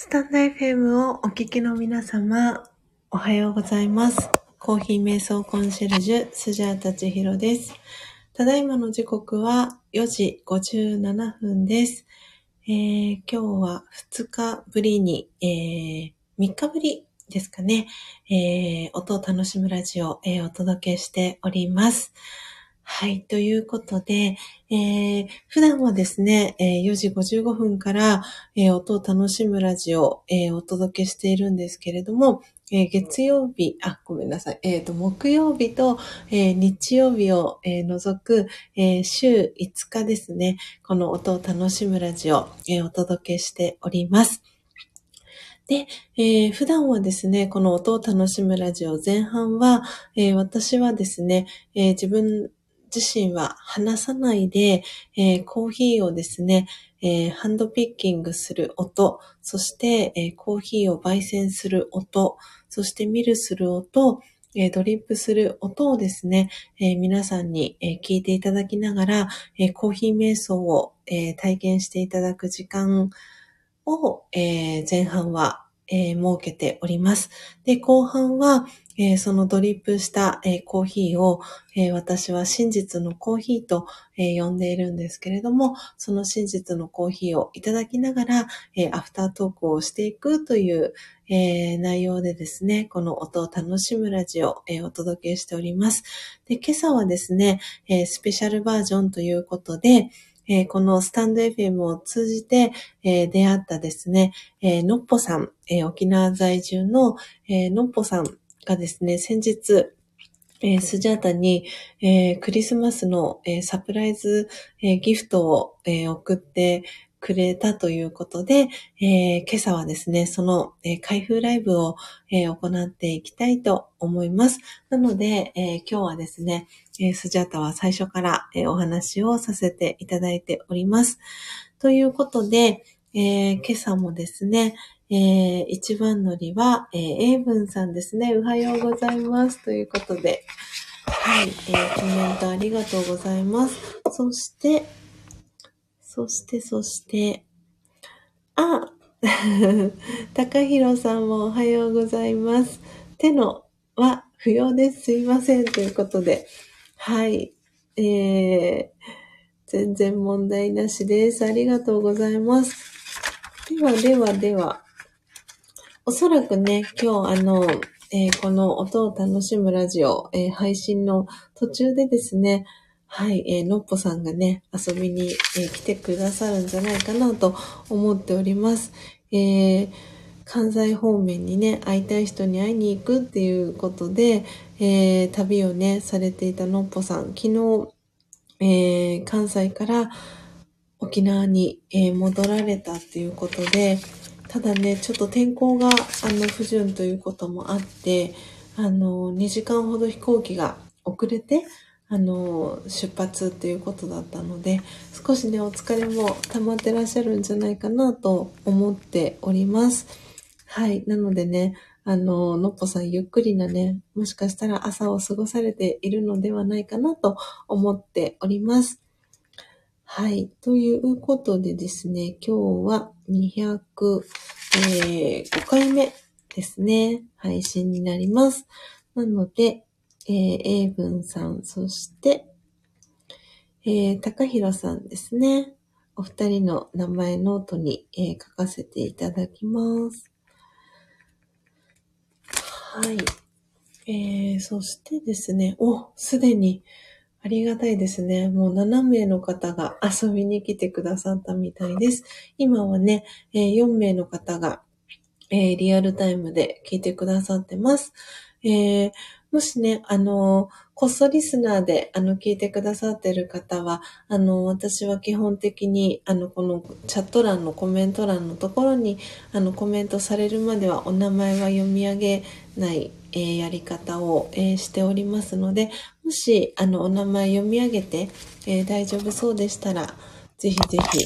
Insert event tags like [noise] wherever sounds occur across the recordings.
スタンド FM をお聞きの皆様、おはようございます。コーヒー瞑想コンシェルジュ、スジャータチヒロです。ただいまの時刻は4時57分です。えー今日は2日ぶりに、え3日ぶりですかね、えー音を楽しむラジオ、えーお届けしております。はい。ということで、えー普段はですね、えー4時55分から、えー音を楽しむラジオ、えーお届けしているんですけれども、えー月曜日、あ、ごめんなさい。えっ、と、木曜日と、えー日曜日を、えー除く、えー週5日ですね、この音を楽しむラジオ、えーお届けしております。で、えー普段はですね、この音を楽しむラジオ前半は、えー私はですね、えー自分自身は話さないで、えーコーヒーをですね、えーハンドピッキングする音、そして、えーコーヒーを焙煎する音、そしてミルする音、えドリップする音をですね、え皆さんに、え聞いていただきながら、えコーヒー瞑想を、え体験していただく時間を、え前半は、え設けております。で、後半は、えーそのドリップした、えーコーヒーを、えー私は真実のコーヒーと、え呼んでいるんですけれども、その真実のコーヒーをいただきながら、えアフタートークをしていくという、え内容でですね、この音を楽しむラジオ、えお届けしております。で、今朝はですね、えスペシャルバージョンということで、えーこのスタンド FM を通じて、えー出会ったですね、えーのっぽさん、え沖縄在住の、えのっぽさんがですね、先日、えースジャータに、えークリスマスの、えーサプライズ、えーギフトを、えー送ってくれたということで、えー今朝はですね、その、えー開封ライブを、えー行っていきたいと思います。なので、えー今日はですね、えースジャータは最初から、えーお話をさせていただいております。ということで、えー今朝もですね、えー一番乗りは、えー、英文さんですね。おはようございます。ということで、はい、えーコメントありがとうございます。そして、そして、そして、あ、[laughs] 高弘さんもおはようございます。手のは不要です。すいません。ということで、はい、えー、全然問題なしです。ありがとうございます。では、では、では、おそらくね、今日あの、えーこの音を楽しむラジオ、えー配信の途中でですね、はい、えーのっぽさんがね、遊びに、えー来てくださるんじゃないかなと思っております。えー関西方面にね、会いたい人に会いに行くっていうことで、えー旅をね、されていたのっぽさん、昨日、えー関西から沖縄に、えー戻られたっていうことで、ただね、ちょっと天候が、あの、不順ということもあって、あの、2時間ほど飛行機が遅れて、あの、出発っていうことだったので、少しね、お疲れも溜まってらっしゃるんじゃないかなと思っております。はい。なのでね、あの、のっぽさんゆっくりなね、もしかしたら朝を過ごされているのではないかなと思っております。はい。ということでですね、今日は205回目ですね。配信になります。なので、えー、英文さん、そして、えー、高弘さんですね。お二人の名前ノートに、えー書かせていただきます。はい。えー、そしてですね、お、すでに、ありがたいですね。もう7名の方が遊びに来てくださったみたいです。今はね、えー4名の方が、えーリアルタイムで聞いてくださってます。えーもしね、あのーこっそリスナーで、あの、聞いてくださってる方は、あの、私は基本的に、あの、このチャット欄のコメント欄のところに、あの、コメントされるまではお名前は読み上げない、えーやり方を、えーしておりますので、もし、あの、お名前読み上げて、えー大丈夫そうでしたら、ぜひぜひ、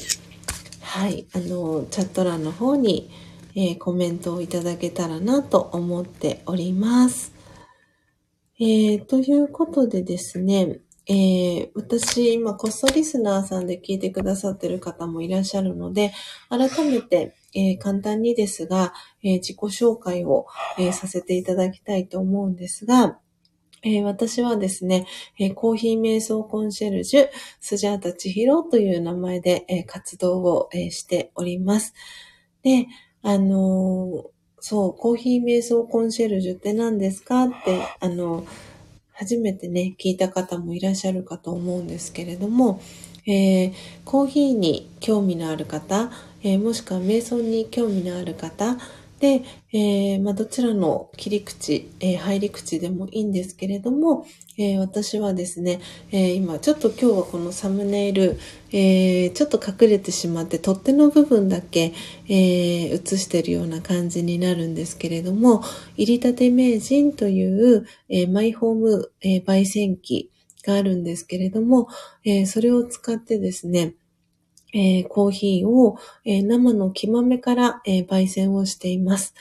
はい、あの、チャット欄の方に、えコメントをいただけたらなと思っております。えということでですね、えー、私、今、コストリスナーさんで聞いてくださってる方もいらっしゃるので、改めて、えー、簡単にですが、えー、自己紹介を、えさせていただきたいと思うんですが、え私はですね、えコーヒー瞑想コンシェルジュ、スジャータチヒロという名前で、え活動を、えしております。で、あのそう、コーヒー瞑想コンシェルジュって何ですか？って、あの初めてね、聞いた方もいらっしゃるかと思うんですけれども、えー、コーヒーに興味のある方、えー、もしくは瞑想に興味のある方、で、えー、まあ、どちらの切り口、えー、入り口でもいいんですけれども、え、私はですね、え今ちょっと今日はこのサムネイル、えちょっと隠れてしまって取っ手の部分だけ、え映してるような感じになるんですけれども、入りたて名人という、えマイホーム、え焙煎機があるんですけれども、えそれを使ってですね、えー、コーヒーを、えー、生の木豆から、えー、焙煎をしています。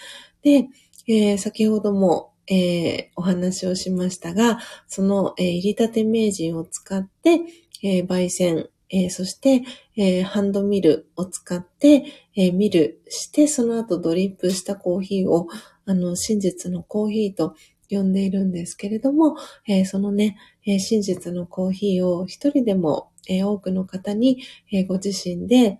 で、え先ほども、えお話をしましたが、その、え入りたて名人を使って、え焙煎、えそして、えハンドミルを使って、えミルして、その後ドリップしたコーヒーを、あの、真実のコーヒーと呼んでいるんですけれども、えそのね、え真実のコーヒーを一人でもえー、多くの方に、え、ご自身で、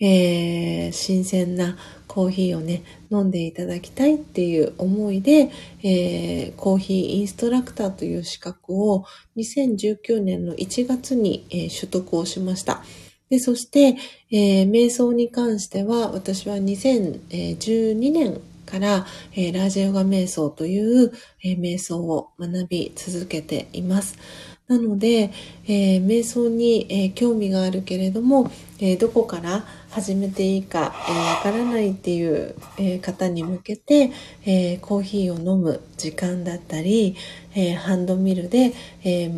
え、新鮮なコーヒーをね、飲んでいただきたいっていう思いで、え、コーヒーインストラクターという資格を2019年の1月に、え、取得をしました。で、そして、えー、瞑想に関しては、私は2012年から、えー、ラージェヨガ瞑想という、えー、瞑想を学び続けています。なので、えー、瞑想に、え、興味があるけれども、え、どこから始めていいかわ、えからないっていう、え方に向けて、えコーヒーを飲む時間だったり、えハンドミルで、え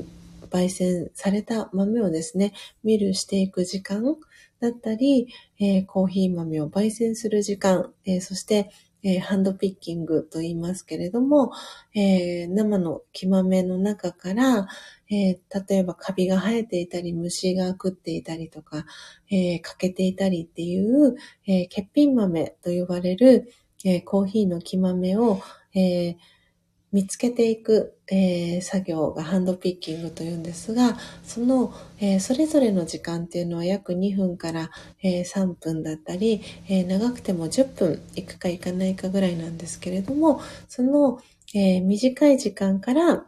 焙煎された豆をですね、ミルしていく時間だったり、えコーヒー豆を焙煎する時間、えそして、えー、ハンドピッキングと言いますけれども、えー、生の木豆の中から、えー、例えばカビが生えていたり、虫が食っていたりとか、え欠けていたりっていう、え欠品豆と呼ばれる、えコーヒーの木豆を、え見つけていく、えー、作業がハンドピッキングというんですが、その、えー、それぞれの時間っていうのは約2分から、えー、3分だったり、え長くても10分行くか行かないかぐらいなんですけれども、その、え短い時間から、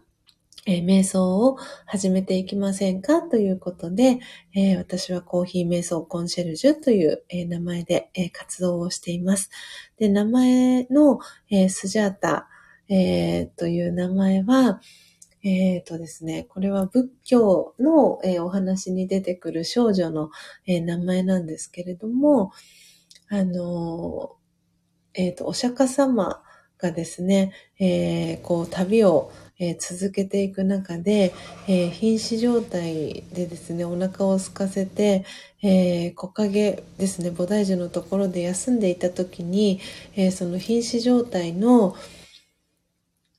え瞑想を始めていきませんかということで、え私はコーヒー瞑想コンシェルジュという、え名前で、え活動をしています。で、名前の、えスジャータ、えー、という名前は、えっ、ー、とですね、これは仏教の、えー、お話に出てくる少女の、えー、名前なんですけれども、あのえっ、と、お釈迦様がですね、えこう旅を、え続けていく中で、え瀕死状態でですね、お腹を空かせて、え木陰ですね、菩提樹のところで休んでいた時に、えその瀕死状態の、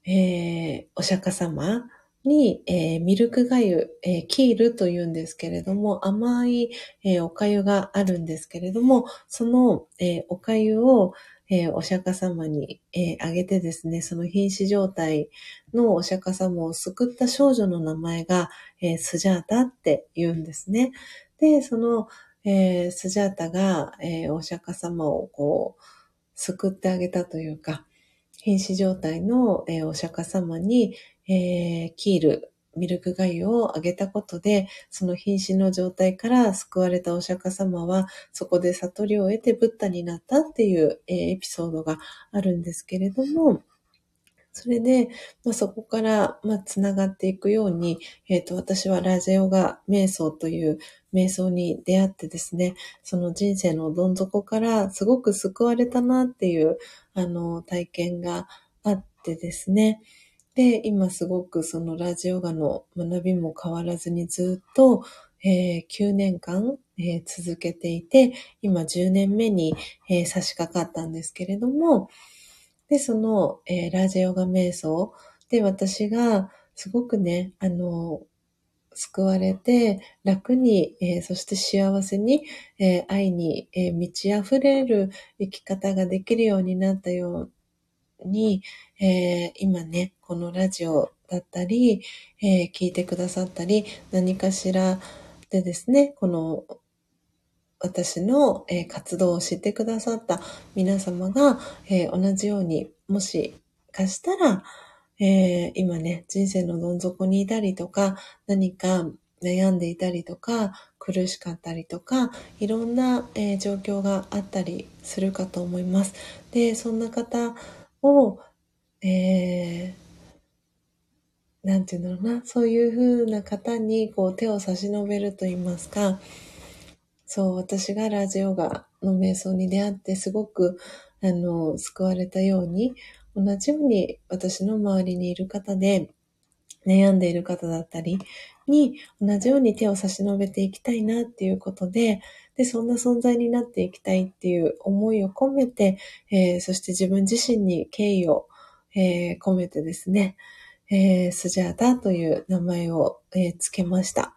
えー、お釈迦様に、えー、ミルクがゆ、えー、キールというんですけれども、甘い、えー、お粥があるんですけれども、その、えー、お粥を、え、お釈迦様に、え、あげてですね、その瀕死状態のお釈迦様を救った少女の名前が、え、スジャータって言うんですね。で、その、え、スジャータが、え、お釈迦様をこう、救ってあげたというか、瀕死状態の、えー、お釈迦様に、えー、キール、ミルク粥をあげたことで、その瀕死の状態から救われたお釈迦様は、そこで悟りを得てブッダになったっていう、えー、エピソードがあるんですけれども、それで、まあ、そこから、まあ、つながっていくように、えっ、ー、と、私はラジオガ瞑想という瞑想に出会ってですね、その人生のどん底からすごく救われたなっていう、あの、体験があってですね。で、今すごくそのラジオガの学びも変わらずにずっと、えー、9年間、えー、続けていて、今10年目に、えー、差し掛かったんですけれども、で、その、えー、ラジオガ瞑想。で私がすごくね、あの、救われて、楽に、えー、そして幸せに、えー、愛に、え満ち溢れる生き方ができるようになったように、え今ね、このラジオだったり、え聞いてくださったり、何かしらでですね、この私の、え活動を知ってくださった皆様が、え同じようにもしかしたら、え、今ね、人生のどん底にいたりとか、何か悩んでいたりとか、苦しかったりとか、いろんな、え、状況があったりするかと思います。で、そんな方を、えー、なんていうんだろうな、そういう風な方にこう手を差し伸べると言いますか、そう、私がラジオガの瞑想に出会ってすごく、あの、救われたように、同じように私の周りにいる方で悩んでいる方だったりに同じように手を差し伸べていきたいなっていうことで、で、そんな存在になっていきたいっていう思いを込めて、えー、そして自分自身に敬意を、えー、込めてですね、えー、スジャータという名前を、えー、つけました。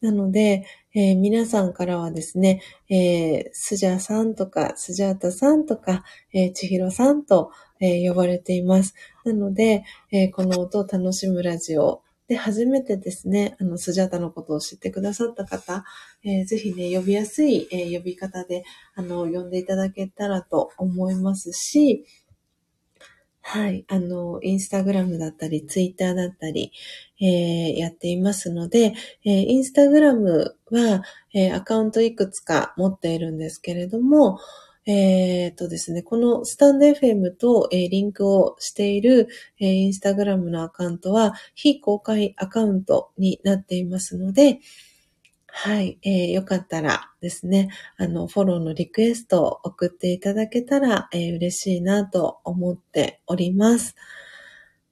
なので、えー、皆さんからはですね、えー、スジャさんとか、スジャータさんとか、えー、千尋さんと、え、呼ばれています。なので、えー、この音を楽しむラジオで初めてですね、あの、スジャータのことを知ってくださった方、えー、ぜひね、呼びやすい、え呼び方で、あの、呼んでいただけたらと思いますし、はい。あの、インスタグラムだったり、ツイッターだったり、えー、やっていますので、えー、インスタグラムは、えー、アカウントいくつか持っているんですけれども、えっ、とですね、このスタンド FM と、えー、リンクをしている、えー、インスタグラムのアカウントは非公開アカウントになっていますので、はい、えー、よかったらですね、あの、フォローのリクエストを送っていただけたら、えー、嬉しいなと思っております。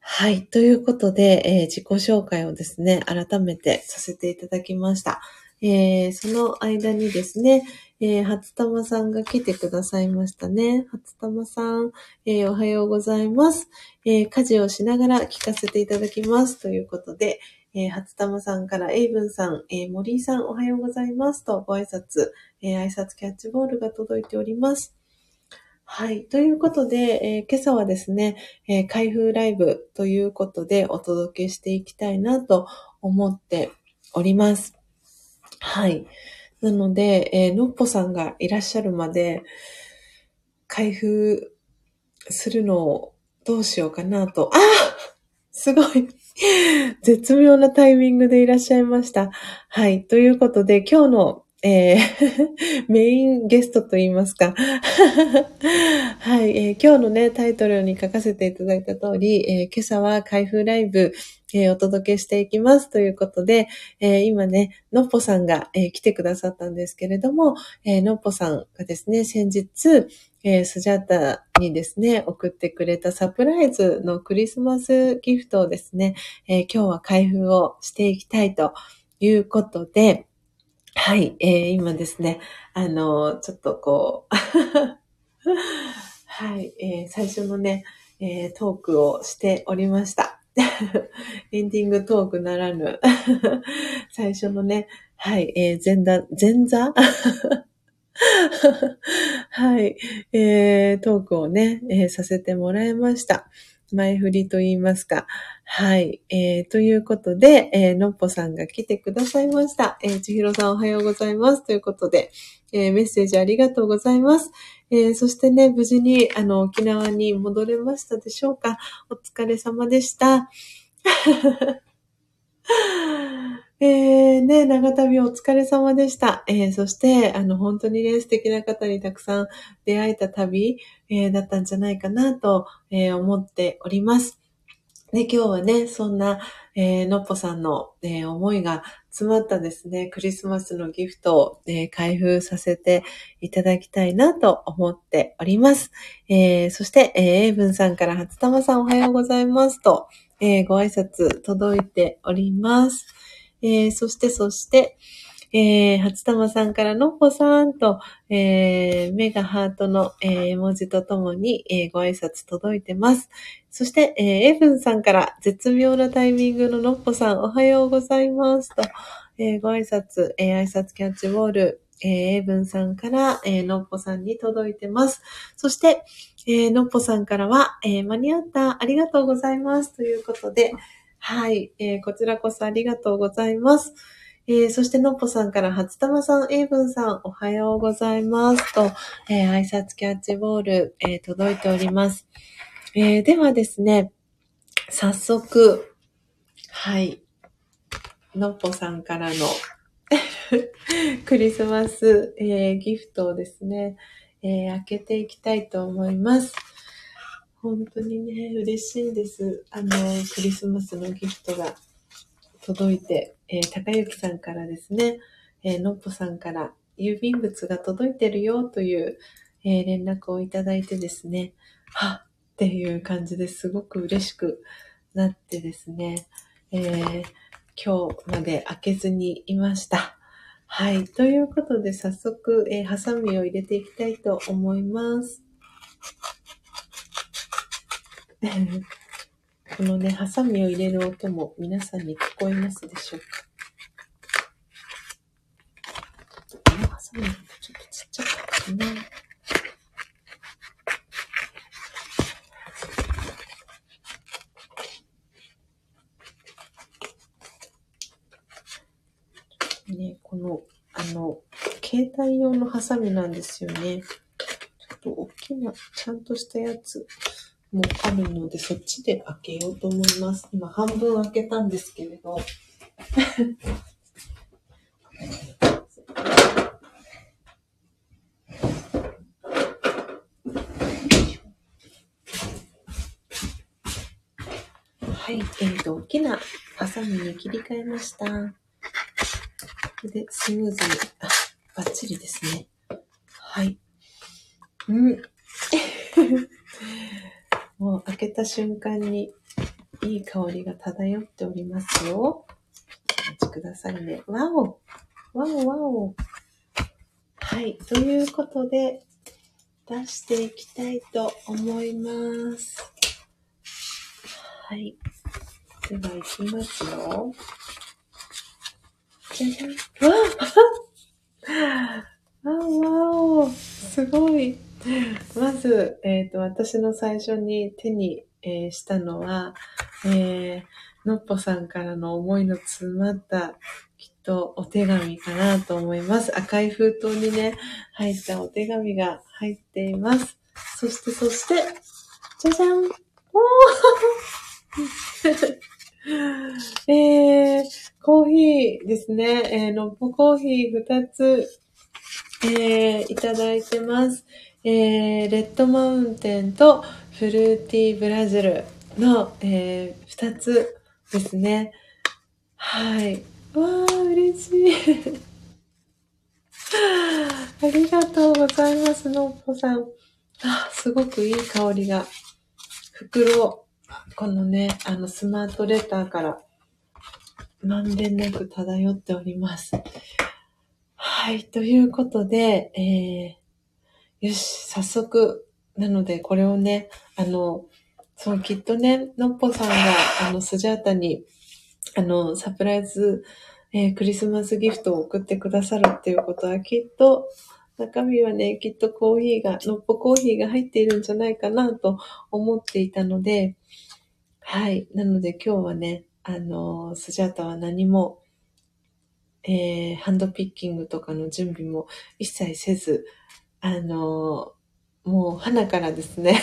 はい。ということで、えー、自己紹介をですね、改めてさせていただきました。えー、その間にですね、えー、初玉さんが来てくださいましたね。初玉さん、えー、おはようございます、え、家事をしながら聞かせていただきます。ということで、えー、初玉さんからエイブンさん、えー、森井さんおはようございますとご挨拶、えー、挨拶キャッチボールが届いております。はい。ということで、えー、今朝はですね、えー、開封ライブということでお届けしていきたいなと思っております。はい。なので、えー、のっぽさんがいらっしゃるまで、開封するのをどうしようかなと。あ [laughs] すごい [laughs] 絶妙なタイミングでいらっしゃいました。はい。ということで、今日のえー、[laughs] メインゲストと言いますか。[laughs] はい、えー、今日のね、タイトルに書かせていただいた通り、えー、今朝は開封ライブ、えお届けしていきますということで、え今ね、のっぽさんが、え来てくださったんですけれども、えのっぽさんがですね、先日、えスジャータにですね、送ってくれたサプライズのクリスマスギフトをですね、え今日は開封をしていきたいということで、はい、えー、今ですね、あの、ちょっとこう [laughs] はい、えー、最初のね、えー、トークをしておりました。[laughs] エンディングトークならぬ [laughs] 最初のね、はい、えー、前座、前座？はい、えー、トークをね、えー、させてもらいました。前振りと言いますか。はい。えー、ということで、えー、のっぽさんが来てくださいました。えー、ちひろさんおはようございます。ということで、えー、メッセージありがとうございます。えー、そしてね、無事に、あの、沖縄に戻れましたでしょうかお疲れ様でした。[laughs] えー、ね、長旅お疲れ様でした。えー、そして、あの、本当にね、素敵な方にたくさん出会えた旅、えー、だったんじゃないかなと、え思っております。で、今日はね、そんな、えー、のっぽさんの、えー、思いが詰まったですね、クリスマスのギフトを、えー、開封させていただきたいなと思っております。えー、そして、えー、エイブンさんから初玉さんおはようございますと、えー、ご挨拶届いております。えー、そして、そして、えー、初玉さんからのっぽさんと、えー、目がハートの、えー、文字とともに、えー、ご挨拶届いてます。そして、えー、エブンさんから絶妙なタイミングののっぽさん、おはようございますと、えー、ご挨拶、えー、挨拶キャッチボール、えー、エブンさんから、えー、のっぽさんに届いてます。そして、えー、のっぽさんからは、えー、間に合った、ありがとうございます。ということで、はい、えー、こちらこそありがとうございます。えー、そして、のっぽさんから、初玉さん、エイブンさん、おはようございますと、えー、挨拶キャッチボール、えー、届いております。えー、ではですね、早速、はい、のっぽさんからの [laughs] クリスマス、えー、ギフトをですね、えー、開けていきたいと思います。本当にね、嬉しいです。あの、クリスマスのギフトが届いて、えー、高幸さんからですね、えー、のっぽさんから郵便物が届いてるよという、えー、連絡をいただいてですね、はっっていう感じですごく嬉しくなってですね、えー、今日まで開けずにいました。はい。ということで、早速、えー、ハサミを入れていきたいと思います。このね、ハサミを入れる音も皆さんに聞こえますでしょうか？このハサミちょっとちっちゃかったな。ね、この、あの、携帯用のハサミなんですよね。ちょっと大きな、ちゃんとしたやつもあるので、そっちで開けようと思います。今半分開けたんですけれど。はい、えっ、ー、と、大きなハサミに切り替えました。で、スムーズに、あ、バッチリですね。はい。うん。もう開けた瞬間にいい香りが漂っておりますよ。お待ちくださいね。わおわおわおはい。ということで、出していきたいと思います。はい。では、いきますよ。じゃじゃん。わあ [laughs] わおすごい。[laughs] まず、え、ー、と、私の最初に手に、えー、したのは、えー、のっぽさんからの思いの詰まった、きっとお手紙かなと思います。赤い封筒にね、入ったお手紙が入っています。そして、そして、じゃじゃんおー [laughs] えー、コーヒーですね。えー、のっぽコーヒー2つ、えー、いただいてます。えー、レッドマウンテンとフルーティーブラジルの、えー、2つですね。はい。わー、嬉しい。[laughs] ありがとうございます、のっぽさん。あ、すごくいい香りが。袋、このね、あの、スマートレターからまんべんなく漂っております。はい。ということで、えー、よし、早速、なので、これをね、あの、そう、きっとね、のっぽさんが、あの、スジャータに、あの、サプライズ、えー、クリスマスギフトを送ってくださるっていうことは、きっと、中身はね、きっとコーヒーが、のっぽコーヒーが入っているんじゃないかなと思っていたので、はい。なので今日はね、あの、スジャータは何も、えー、ハンドピッキングとかの準備も一切せず、あの、もう花からですね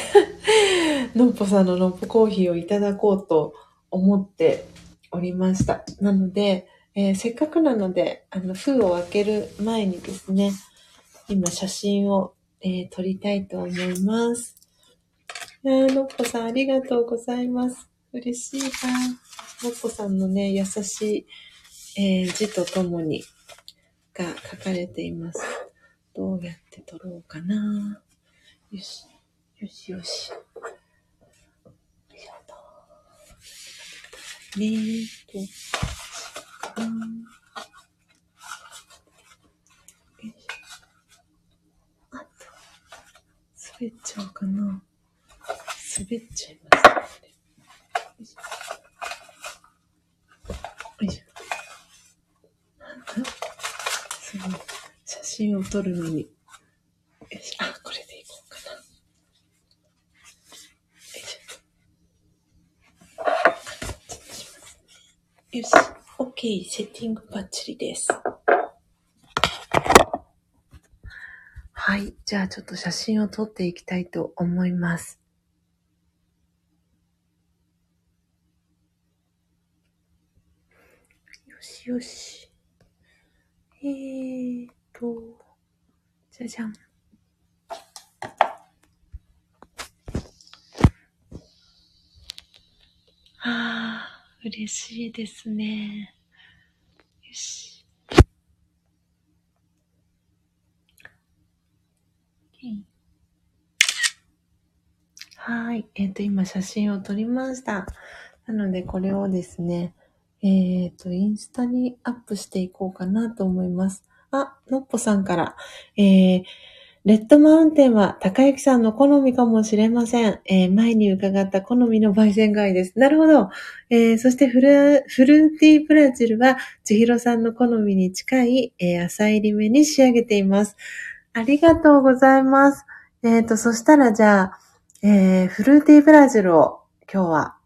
[laughs] のっぽさんののっぽコーヒーをいただこうと思っておりました。なので、えー、せっかくなので、あの、封を開ける前にですね、今写真を、えー、撮りたいと思います。あのっぽさんありがとうございます。嬉しいな。のっぽさんのね、優しい、えー、字とともに、が書かれています。どうやって撮ろうかな。よし、よしよし。ありがとう。ねえと、うん。あと、滑っちゃうかな。滑っちゃいます、ね。写真を撮るのに。よし。あ、これでいこうかな。よいしょ。よし。OK。セッティングバッチリです。はい。じゃあちょっと写真を撮っていきたいと思います。よしよし。えーと、じゃじゃん。あー、嬉しいですね。よし。はい。えっ、と、今写真を撮りました。なので、これをですね、えっ、と、インスタにアップしていこうかなと思います。あ、のっぽさんから、えー、レッドマウンテンは高幸さんの好みかもしれません。えー前に伺った好みの焙煎貝です。なるほど。えーそしてフルフルーティーブラジルは千尋さんの好みに近い、えー浅入り目に仕上げています。ありがとうございます。えっ、と、そしたらじゃあ、えーフルーティーブラジルを今日は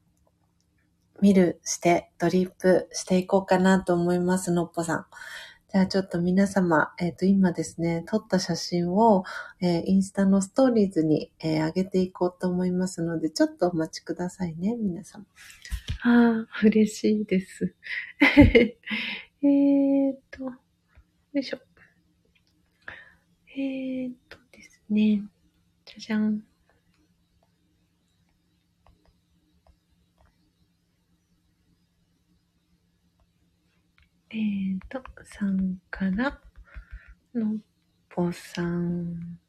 ミルしてドリップしていこうかなと思います、のっぽさん。じゃあちょっと皆様、えっ、と今ですね、撮った写真を、えーインスタのストーリーズに、えー上げていこうと思いますので、ちょっとお待ちくださいね、皆様。ああ、嬉しいです。[laughs] えーっと、よいしょ。えっとですね、じゃじゃん。えーと、さんから、のっぽさん、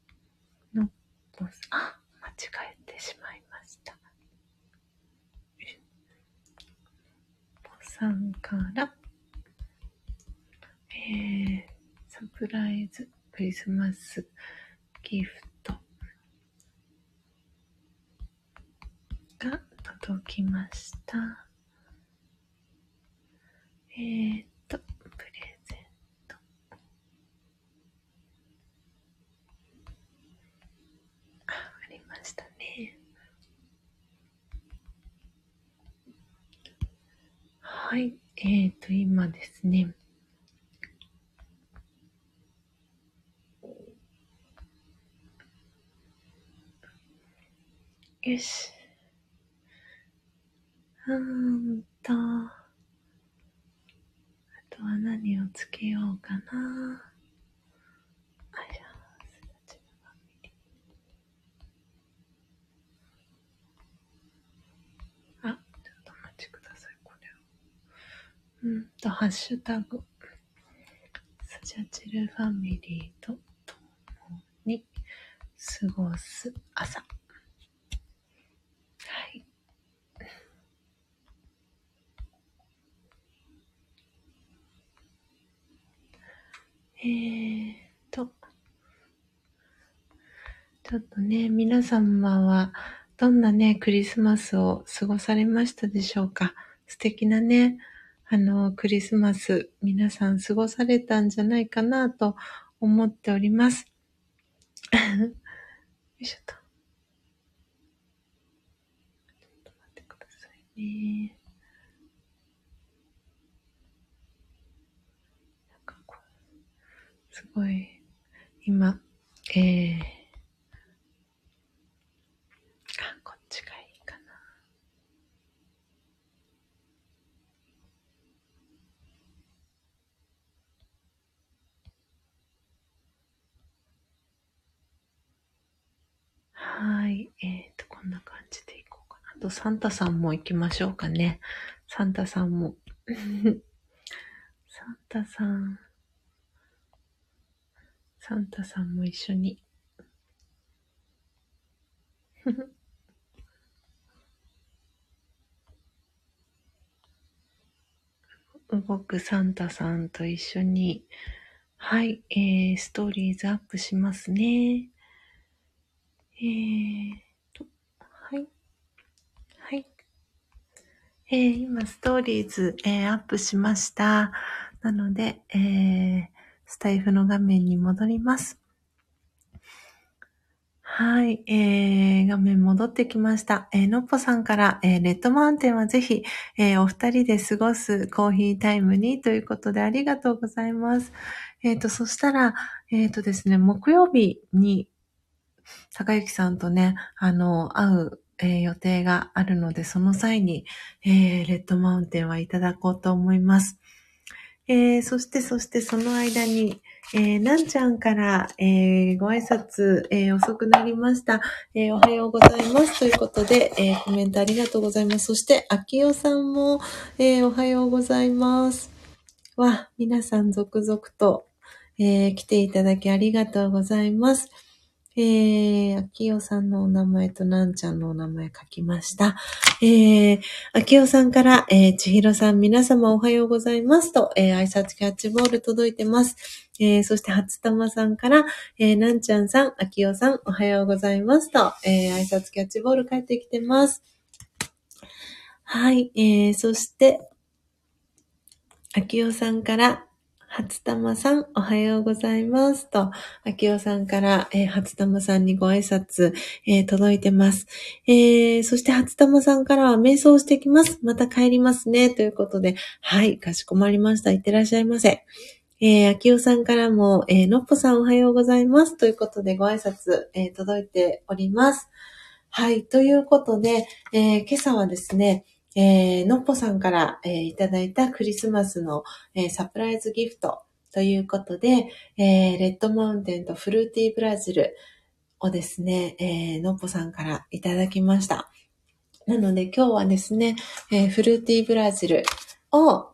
のっぽさん、あ、間違えてしまいました。のっぽさんから、えー、サプライズクリスマスギフトが届きました。えーっと、プレゼント。あ、ありましたね。はい。えーっと、今ですね。よし。うんと。あとは何をつけようかな。あいしょすだちのファミリーあ、ちょっとお待ちください、これを。うんと、ハッシュタグ。スジャチルファミリーと共に過ごす朝。はい。えーっと、ちょっとね、皆様はどんなね、クリスマスを過ごされましたでしょうか？素敵なね、あの、クリスマス、皆さん過ごされたんじゃないかなと思っております。[laughs] よいしょと。ちょっと待ってくださいね。なんかこう、すごい、今、えー、あ、こっちがいいかな。はい。えーと、こんな感じでいこうかな。あと、サンタさんも行きましょうかね。サンタさんも。[laughs] サンタさん。サンタさんも一緒に。[laughs] 動くサンタさんと一緒に、はい、えー、ストーリーズアップしますね。えーと、はい。はい。えー、今、ストーリーズ、えー、アップしました。なので、えー、スタイフの画面に戻ります。はい、えー、画面戻ってきました。えー、のっぽさんから、えー、レッドマウンテンはぜひ、えー、お二人で過ごすコーヒータイムにということでありがとうございます。えっ、ー、と、そしたら、えっ、ー、とですね、木曜日に、坂行さんとね、あの、会う、えー、予定があるので、その際に、えー、レッドマウンテンはいただこうと思います。えー、そして、そしてその間に、えー、なんちゃんから、えー、ご挨拶、えー、遅くなりました、えー、おはようございます。ということで、えー、コメントありがとうございます。そして、あきよさんも、えー、おはようございます。わ、皆さん続々と、えー、来ていただきありがとうございます。えー、秋代さんのお名前となんちゃんのお名前書きました。えー、秋代さんから、えー、千尋さん皆様おはようございますと、えー、挨拶キャッチボール届いてます。えー、そして、初玉さんから、えー、なんちゃんさん、秋代さん、おはようございますと、えー、挨拶キャッチボール返ってきてます。はい、えー、そして、秋代さんから、初玉さん、おはようございます。と、秋代さんから、えー、初玉さんにご挨拶、えー、届いてます。えー、そして初玉さんからは瞑想してきます。また帰りますね。ということで、はい、かしこまりました。いってらっしゃいませ。えー、秋代さんからも、えー、のっぽさんおはようございます。ということで、ご挨拶、えー、届いております。はい、ということで、えー、今朝はですね、えー、のっぽさんから、えー、いただいたクリスマスの、えー、サプライズギフトということで、えー、レッドマウンテンとフルーティーブラジルをですね、えー、のっぽさんからいただきました。なので今日はですね、えー、フルーティーブラジルを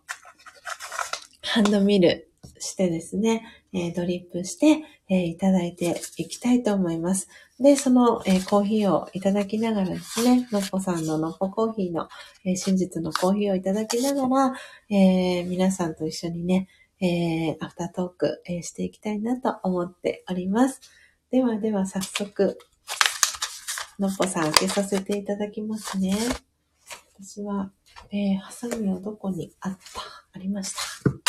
ハンドミルしてですね、えー、ドリップして、えー、いただいていきたいと思います。で、その、えー、コーヒーをいただきながらですね、のっぽさんののっぽコーヒーの、えー、真実のコーヒーをいただきながら、えー、皆さんと一緒にね、え、アフタートーク、え、していきたいなと思っております。ではでは早速、のっぽさん開けさせていただきますね。私は、え、ハサミはどこにあった？ありました。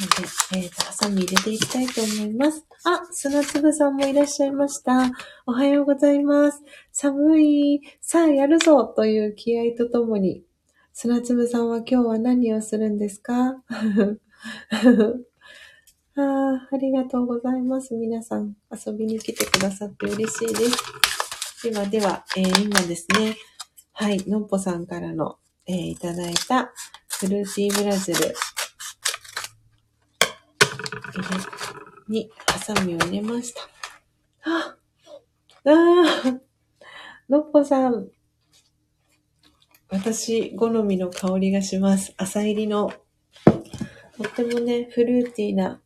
ので、えっ、ー、と、ハサミ入れていきたいと思います。あ、砂粒さんもいらっしゃいました。おはようございます。寒い。さあ、やるぞという気合とともに、砂粒さんは今日は何をするんですか？[laughs] ああ、りがとうございます。皆さん遊びに来てくださって嬉しいです。ではでは、えー、今ですね、はい、のっぽさんからの、えー、いただいたフルーティーブラジル入れ、に、ハサミを入れました。あああのっぽさん。私、好みの香りがします。朝入りの。とってもね、フルーティーな、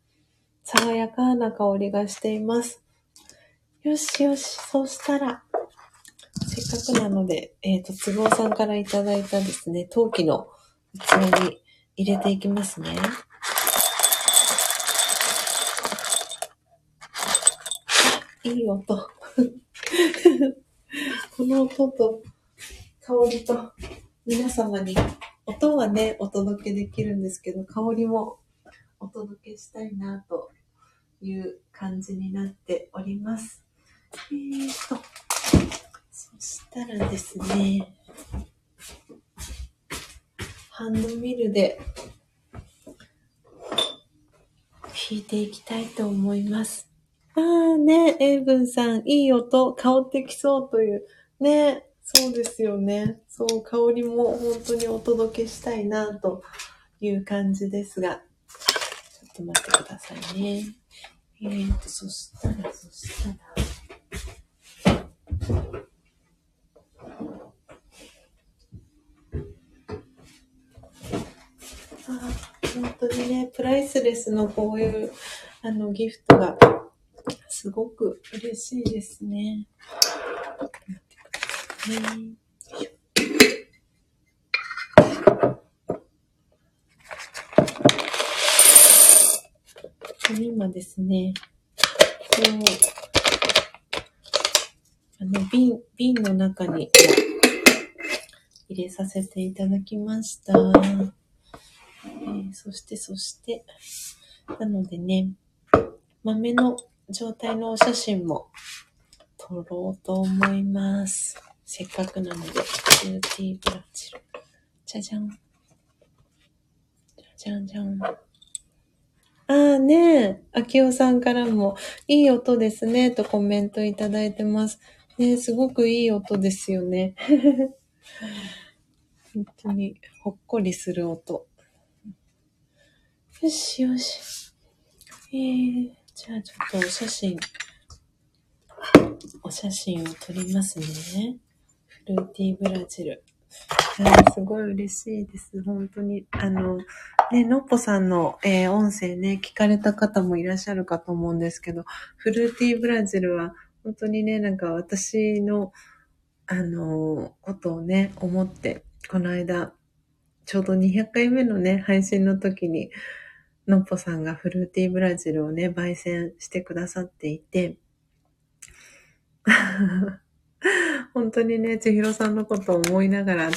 爽やかな香りがしています。よしよし、そしたら、せっかくなので、えっ、ー、と、つぼうさんからいただいたですね、陶器の器に入れていきますね。いい音。[laughs] この音と香りと皆様に音はね、お届けできるんですけど、香りもお届けしたいなという感じになっております。えーと、そしたらですね、ハンドミルで弾いていきたいと思います。ああね、エイブンさん、いい音、香ってきそうという。ね、そうですよね。そう、香りも本当にお届けしたいなという感じですが。ちょっと待ってくださいね。えーと、そしたら、そしたら。あ本当にね、プライスレスのこういうあのギフトがすごく嬉しいですね。今ですね、こあの、瓶、瓶の中に入れさせていただきました。えー、そして、そして、なのでね、豆の状態のお写真も撮ろうと思います。せっかくなので、ビューティーブラジル。じゃじゃん。じゃじゃんじゃん。ああねえ、きおさんからも、いい音ですね、とコメントいただいてます。ねすごくいい音ですよね。[laughs] 本当に、ほっこりする音。よしよし。えー、じゃあちょっとお写真、お写真を撮りますね。フルーティーブラジル。すごい嬉しいです。本当に。あの、ね、のっぽさんの、えー、音声ね、聞かれた方もいらっしゃるかと思うんですけど、フルーティーブラジルは、本当にね、なんか私の、あの、ことをね、思って、この間、ちょうど200回目のね、配信の時に、のっぽさんがフルーティーブラジルをね、焙煎してくださっていて、[laughs] 本当にね、千尋さんのことを思いながらって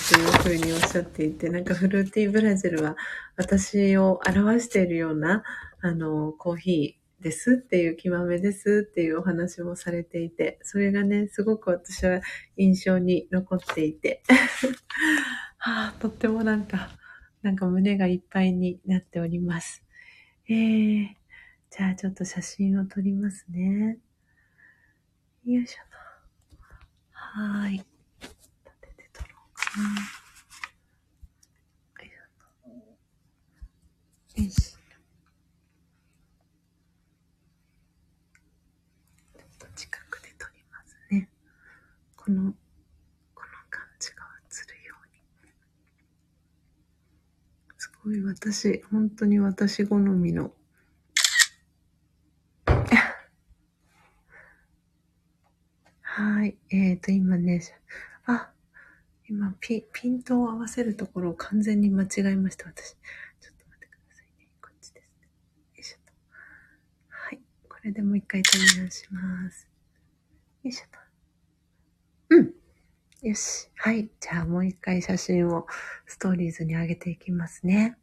いうふうにおっしゃっていて、なんかフルーティーブラジルは私を表しているような、あの、コーヒーですっていう、極めですっていうお話もされていて、それがね、すごく私は印象に残っていて、[laughs] はあ、とってもなんか、なんか胸がいっぱいになっております。えー、じゃあちょっと写真を撮りますね。よいしょと。はーい。立てて撮ろうかな。よし。ちょっと近くで撮りますね。この、この感じが映るように。すごい私、本当に私好みのはい。えっ、ー、と、今ね、あ、今ピ、ピントを合わせるところを完全に間違えました、私。ちょっと待ってくださいね。こっちですね。よいしょと。はい。これでもう一回取り直します。よいしょと。うん。よし。はい。じゃあもう一回写真をストーリーズに上げていきますね。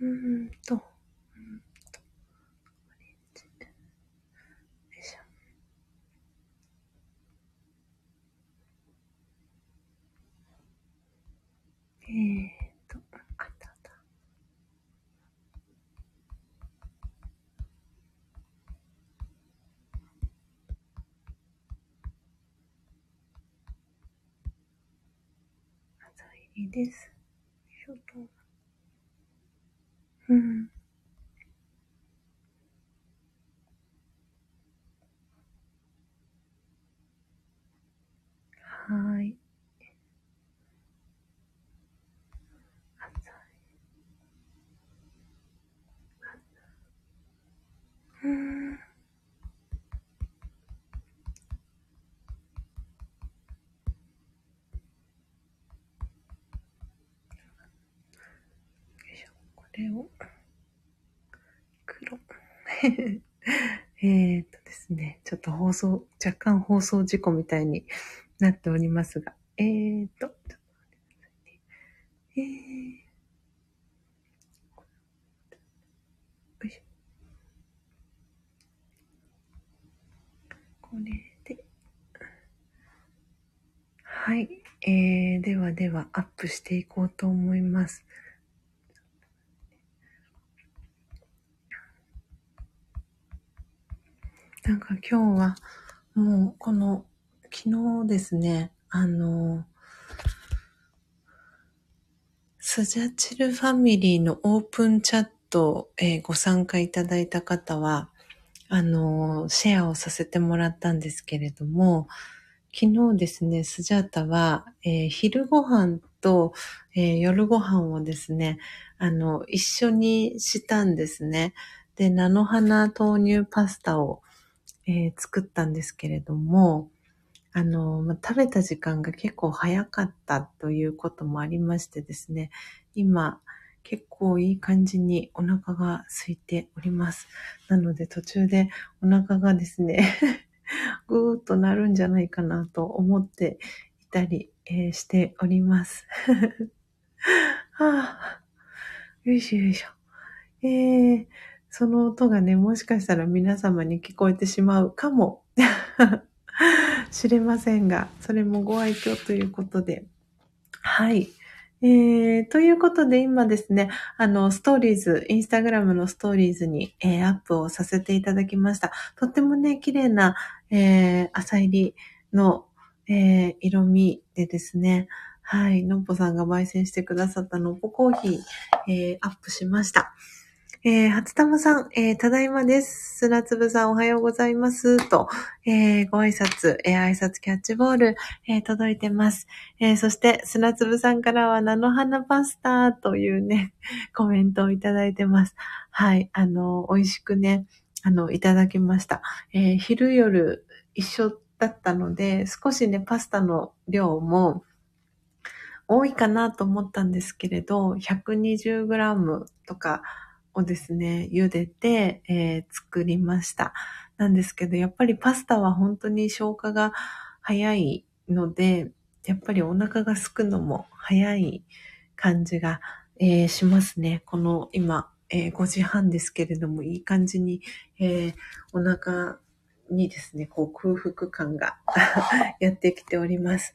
うーんと、うんと、オレンジ。よいしょ。えーと、あったあった。朝入りです。ちょっと。うん。はい。うん。よいこれを。[laughs] えっとですね、ちょっと放送、若干放送事故みたいになっておりますが、えーと、ちょっと待ってくださいね。えー、これで、はい、えー、ではではアップしていこうと思います。なんか今日は、もうこの、昨日ですね、あの、スジャチルファミリーのオープンチャット、えー、ご参加いただいた方は、あの、シェアをさせてもらったんですけれども、昨日ですね、スジャータは、えー、昼ご飯と、えー、夜ご飯をですね、あの、一緒にしたんですね。で、菜の花豆乳パスタを、えー、作ったんですけれども、あの、ま食べた時間が結構早かったということもありましてですね、今、結構いい感じにお腹が空いております。なので途中でお腹がですね [laughs] ぐーっとなるんじゃないかなと思っていたり、えー、しております。[laughs] はあ、よいしょよいしょ。えー、その音がね、もしかしたら皆様に聞こえてしまうかも [laughs] しれませんが、それもご愛嬌ということで。はい。えー、ということで今ですね、あの、ストーリーズ、インスタグラムのストーリーズに、えー、アップをさせていただきました。とってもね、綺麗な、えー、朝入りの、えー、色味でですね、はい、のっぽさんが焙煎してくださったのっぽコーヒー、えー、アップしました。えー、初玉さん、えー、ただいまです。砂粒さんおはようございます。と、えー、ご挨拶、え、挨拶キャッチボール、え、届いてます。え、そして、砂粒さんからは、菜の花パスタというね、[laughs] コメントをいただいてます。はい、あの、美味しくね、あの、いただきました。え、昼夜一緒だったので、少しね、パスタの量も、多いかなと思ったんですけれど、120g とか、をですね、茹でて、えー、作りました。なんですけど、やっぱりパスタは本当に消化が早いので、やっぱりお腹が空くのも早い感じが、えー、しますね。この今、えー、5時半ですけれども、いい感じに、えー、お腹にですね、こう空腹感が [laughs] やってきております。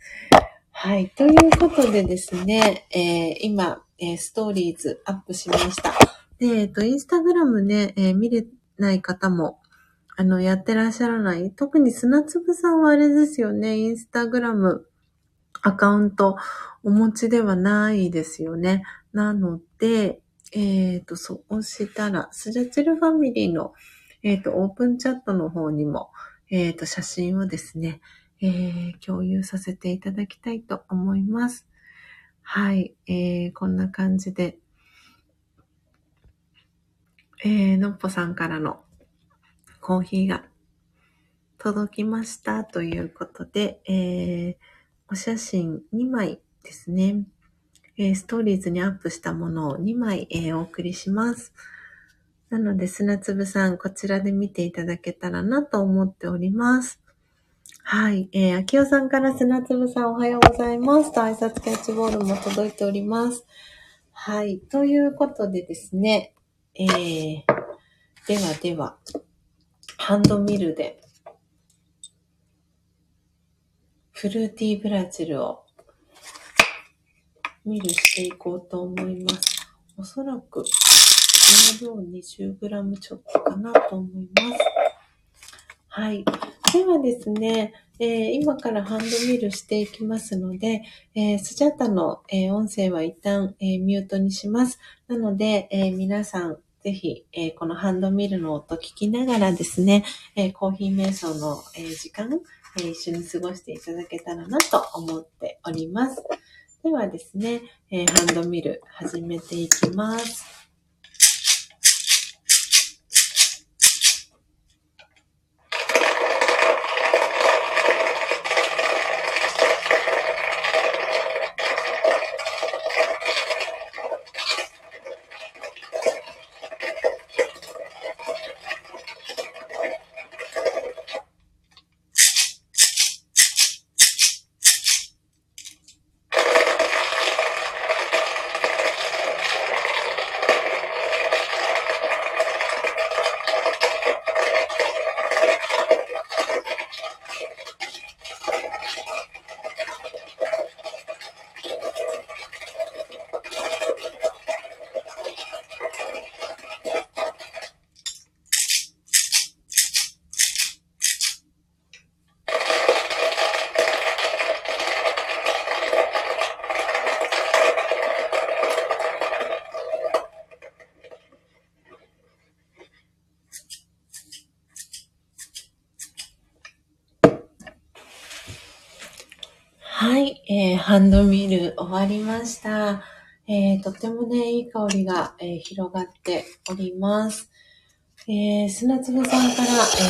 はい。ということでですね、えー、今、え、ストーリーズアップしました。で、えっと、インスタグラムね、えー、見れない方も、あの、やってらっしゃらない。特に砂粒さんはあれですよね、インスタグラムアカウントお持ちではないですよね。なので、えっ、ー、と、そうしたら、スジャチルファミリーの、えっ、ー、と、オープンチャットの方にも、えっ、ー、と、写真をですね、え共有させていただきたいと思います。はい、えーこんな感じで、えー、のっぽさんからのコーヒーが届きましたということで、えー、お写真2枚ですね、えー、ストーリーズにアップしたものを2枚、えー、お送りします。なので、砂粒さん、こちらで見ていただけたらなと思っております。はい。えー、秋代さんから砂粒さんおはようございますと挨拶キャッチボールも届いております。はい。ということでですね、えー、ではでは、ハンドミルで、フルーティーブラジルをミルしていこうと思います。おそらく、この量 20g ちょっとかなと思います。はい。ではですね、えー、今からハンドミルしていきますので、えー、スジャタの、えー、音声は一旦、えー、ミュートにします。なので、えー、皆さん、ぜひ、えー、このハンドミルの音聞きながらですね、えー、コーヒー瞑想の、えー、時間、え一緒に過ごしていただけたらなと思っております。ではですね、えハンドミル始めていきます。ハンドミル終わりました。えー、とてもね、いい香りが、えー、広がっております。えー、砂粒さんから、え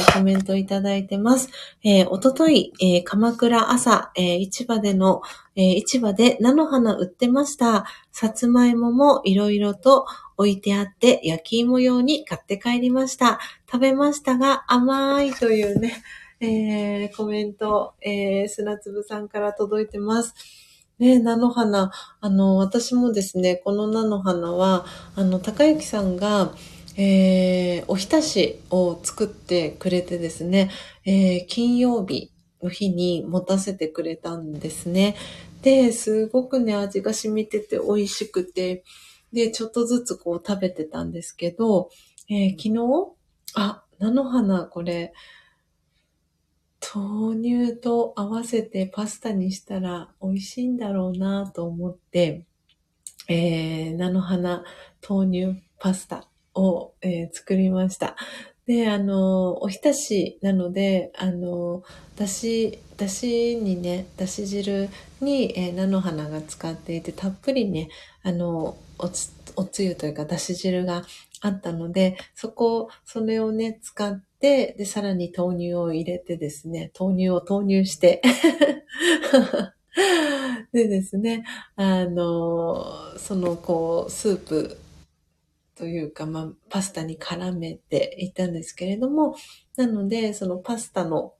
ー、コメントいただいてます。えー、おととい、えー、鎌倉朝、えー、市場での、えー、市場で菜の花売ってました。さつまいももいろいろと置いてあって、焼き芋用に買って帰りました。食べましたが甘いというね、えー、コメント、えー、砂粒さんから届いてます。ね、菜の花。あの、私もですね、この菜の花は、あの、高幸さんが、えー、おひたしを作ってくれてですね、えー、金曜日の日に持たせてくれたんですね。で、すごくね、味が染みてて美味しくて、で、ちょっとずつこう食べてたんですけど、えー、昨日、あ、菜の花、これ、豆乳と合わせてパスタにしたら美味しいんだろうなと思って、えー、菜の花豆乳パスタを、えー、作りました。で、あの、おひたしなので、あの、だし、だしにね、だし汁に、えー、菜の花が使っていて、たっぷりね、あの、おつ、おつゆというか、だし汁があったので、そこ、それをね、使って、で、さらに豆乳を入れてですね、豆乳を投入して。[laughs] でですね、あの、その、こう、スープというか、まあ、パスタに絡めていたんですけれども、なので、そのパスタの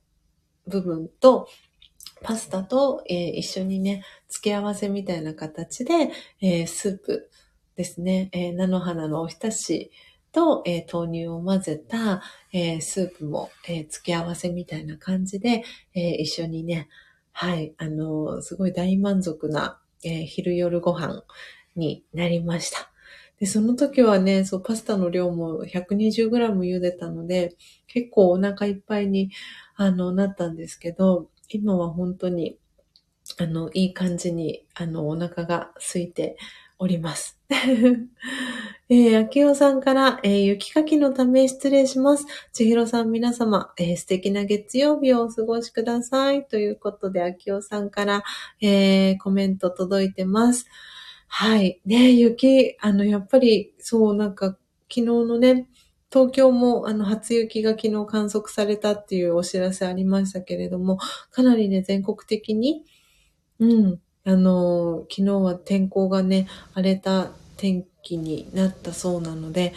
部分と、パスタと、えー、一緒にね、付け合わせみたいな形で、えー、スープですね、えー、菜の花のおひたしと、え豆乳を混ぜた、えスープも、え付け合わせみたいな感じで、え一緒にね、はい、あのすごい大満足な、え昼夜ご飯になりました。で、その時はね、そう、パスタの量も 120g 茹でたので、結構お腹いっぱいに、あの、なったんですけど、今は本当に、あの、いい感じに、あの、お腹が空いております。[laughs] えー、秋代さんから、えー、雪かきのため失礼します。千尋さん皆様、えー、素敵な月曜日をお過ごしください。ということで、秋代さんから、えー、コメント届いてます。はい。ね雪、あの、やっぱり、そう、なんか、昨日のね、東京も、あの、初雪が昨日観測されたっていうお知らせありましたけれども、かなりね、全国的に、うん、あの、昨日は天候がね、荒れた天気になったそうなので、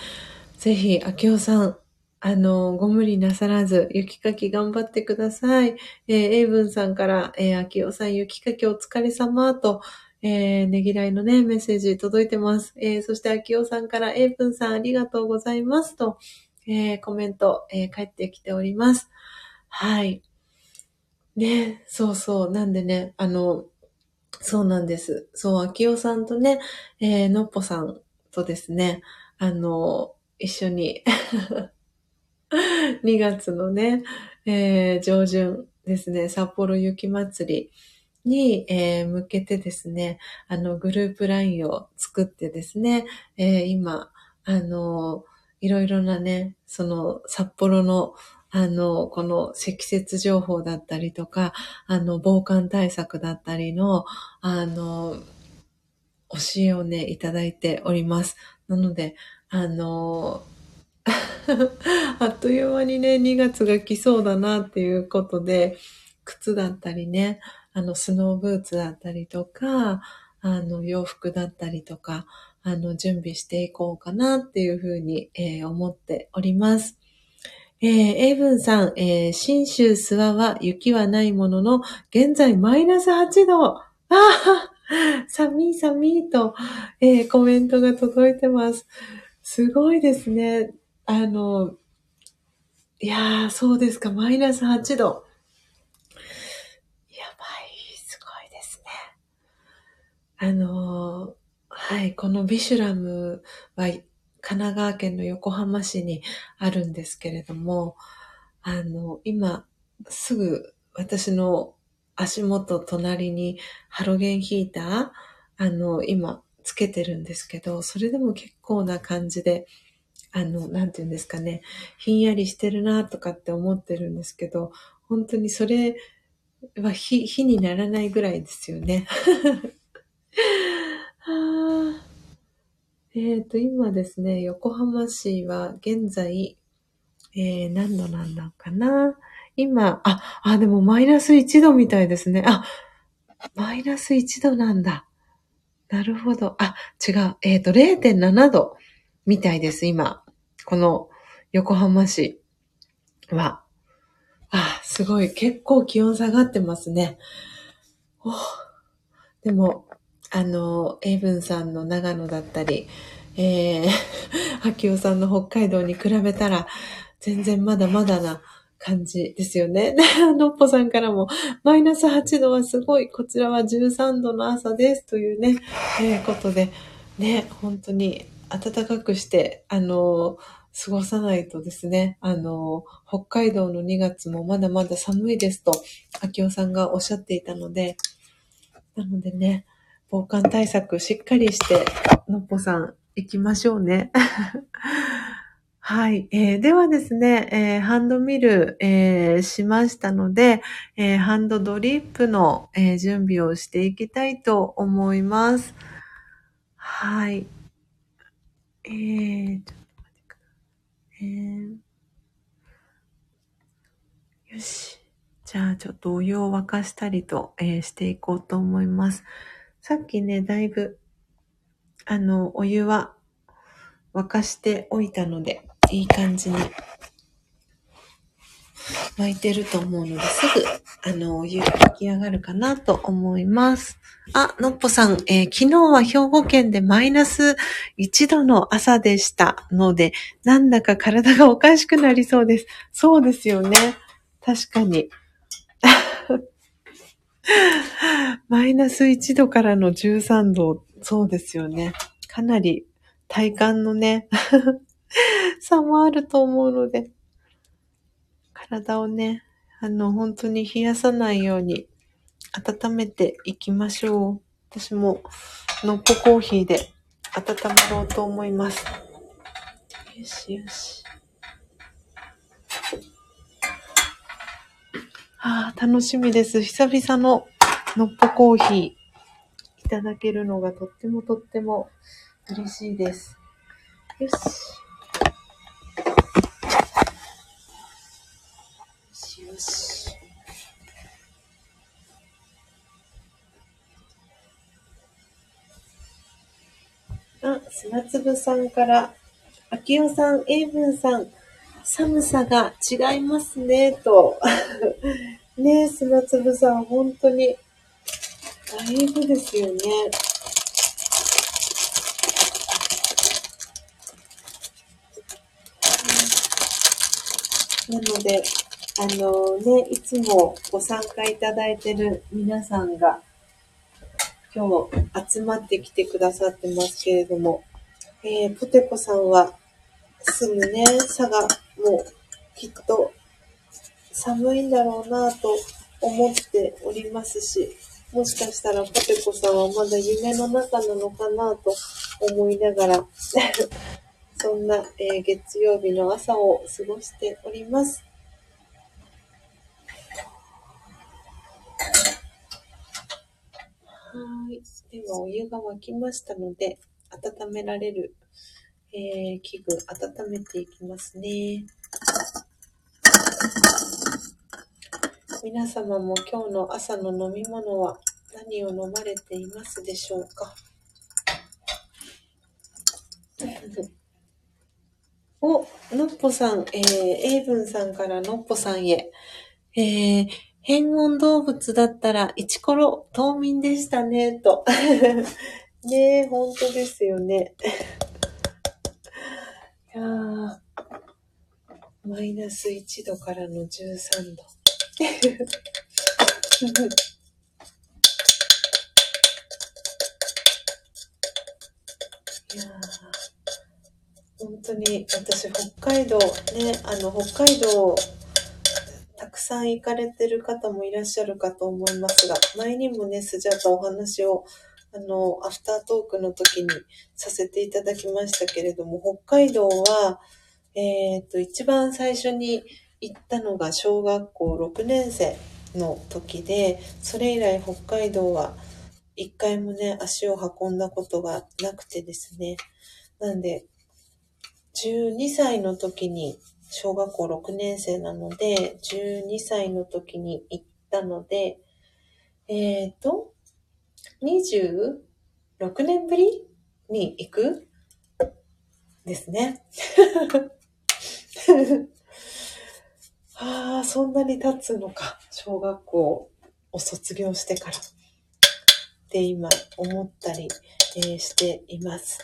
ぜひ、秋代さん、あの、ご無理なさらず、雪かき頑張ってください。えー、エイブンさんから、えー、秋代さん、雪かきお疲れ様と、えー、ねぎらいのね、メッセージ届いてます。えー、そして、あきおさんから、エイプンさんありがとうございますと、えー、コメント、えー、返ってきております。はい。ね、そうそう。なんでね、あの、そうなんです。そう、あきおさんとね、えー、のっぽさんとですね、あの、一緒に [laughs] 2月のね、えー、上旬ですね、札幌雪まつり、に、えー、向けてですね、あの、グループ LINE を作ってですね、えー、今、あの、いろいろなね、その、札幌の、あの、この積雪情報だったりとか、あの、防寒対策だったりの、あの、教えをね、いただいております。なので、あの、[laughs] あっという間にね、2月が来そうだなっていうことで、靴だったりね、あの、スノーブーツだったりとか、あの、洋服だったりとか、あの、準備していこうかなっていうふうに、えー、思っております。えー、エイブンさん、えー、新州諏訪は雪はないものの、現在マイナス8度。ああ、寒い寒いと、えー、コメントが届いてます。すごいですね。あの、いやー、そうですか、マイナス8度。やばい、すごいですねあの、はい、このビシュラムは神奈川県の横浜市にあるんですけれども、あの、今すぐ私の足元隣にハロゲンヒーター、あの、今つけてるんですけど、それでも結構な感じで、あの、なんて言うんですかね、ひんやりしてるなとかって思ってるんですけど、本当にそれまあ、火、火にならないぐらいですよね。はあえっ、と、今ですね、横浜市は現在、えー、何度なんだかな。今、あ、あ、でもマイナス1度みたいですね。あ、マイナス1度なんだ。なるほど。あ、違う。えっ、と、0.7度みたいです、今。この横浜市は。あ、すごい。結構気温下がってますね。おでも、あの、エイブンさんの長野だったり、えー、[laughs] 秋夫さんの北海道に比べたら、全然まだまだな感じですよね。[laughs] のっぽさんからも、マイナス8度はすごい、こちらは13度の朝ですというね、えー、ことで、ね、本当に暖かくして、あの過ごさないとですね、あの、北海道の2月もまだまだ寒いですと、秋夫さんがおっしゃっていたので、なのでね、防寒対策しっかりして、のっぽさん行きましょうね。[laughs] はい、えー。ではですね、えー、ハンドミル、えー、しましたので、えハンドドリップの、え準備をしていきたいと思います。はい。えー、ちょっと待ってください。えよし。じゃあ、ちょっとお湯を沸かしたりと、えしていこうと思います。さっきね、だいぶ、あの、お湯は沸かしておいたので、いい感じに沸いてると思うので、すぐ、あの、お湯が沸き上がるかなと思います。あ、のっぽさん、えー、昨日は兵庫県でマイナス1度の朝でしたので、なんだか体がおかしくなりそうです。そうですよね。確かに。[laughs] マイナス1度からの13度、そうですよね。かなり体感のね、[laughs] 差もあると思うので、体をね、あの、本当に冷やさないように温めていきましょう。私も、のっぽコーヒーで温まろうと思います。よしよし。ああ、楽しみです。久々ののっぽコーヒーいただけるのがとってもとっても嬉しいです。よし。よしよし。あ、砂粒さんから、秋代さん、英文さん、寒さが違いますね、と。ねえ、砂粒さん、本当に、だいぶですよね。なので、あのね、いつもご参加いただいてる皆さんが、今日集まってきてくださってますけれども、えー、ポテコさんは、住むね、佐賀もうきっと寒いんだろうなと思っておりますし、もしかしたらポテコさんはまだ夢の中なのかなと思いながら [laughs] そんな、えー、月曜日の朝を過ごしております。はい。では、お湯が沸きましたので、温められる、えー、器具、温めていきますね。皆様も今日の朝の飲み物は何を飲まれていますでしょうか？[laughs] お、のっぽさん、えー、エイブンさんからのっぽさんへ。えー、変温動物だったら、イチコロ、冬眠でしたね、と。[laughs] ねえ、本当ですよね。いや、マイナス1度からの13度。いや本当に私北海道ねあの北海道たくさん行かれてる方もいらっしゃるかと思いますが前にもねスジャータお話をあのアフタートークの時にさせていただきましたけれども北海道はえっ、ー、と一番最初に行ったのが小学校6年生の時で、それ以来北海道は一回もね、足を運んだことがなくてですね。なんで、12歳の時に、小学校6年生なので、12歳の時に行ったので、えっ、ー、と、26年ぶりに行くですね。ああ、そんなに経つのか。小学校を卒業してから。って今思ったり、えー、しています。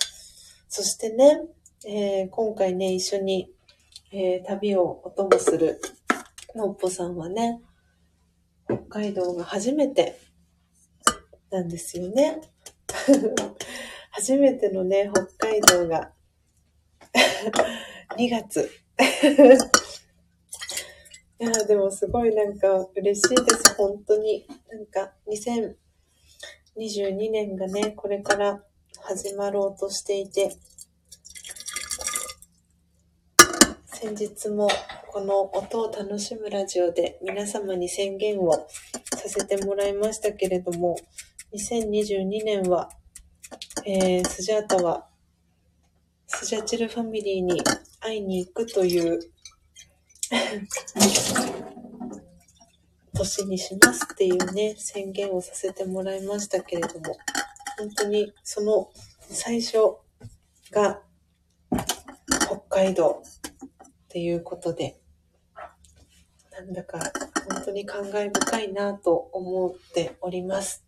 そしてね、えー、今回ね、一緒に、えー、旅をお供するのっぽさんはね、北海道が初めてなんですよね。[laughs] 初めてのね、北海道が [laughs] 2月。いや、でもすごいなんか嬉しいです、本当に。なんか2022年がね、これから始まろうとしていて、先日もこの音を楽しむラジオで皆様に宣言をさせてもらいましたけれども、2022年は、えー、スジャータはスジャチルファミリーに会いに行くという年にしますっていうね、宣言をさせてもらいましたけれども、本当にその最初が北海道っていうことで、なんだか本当に感慨深いなと思っております。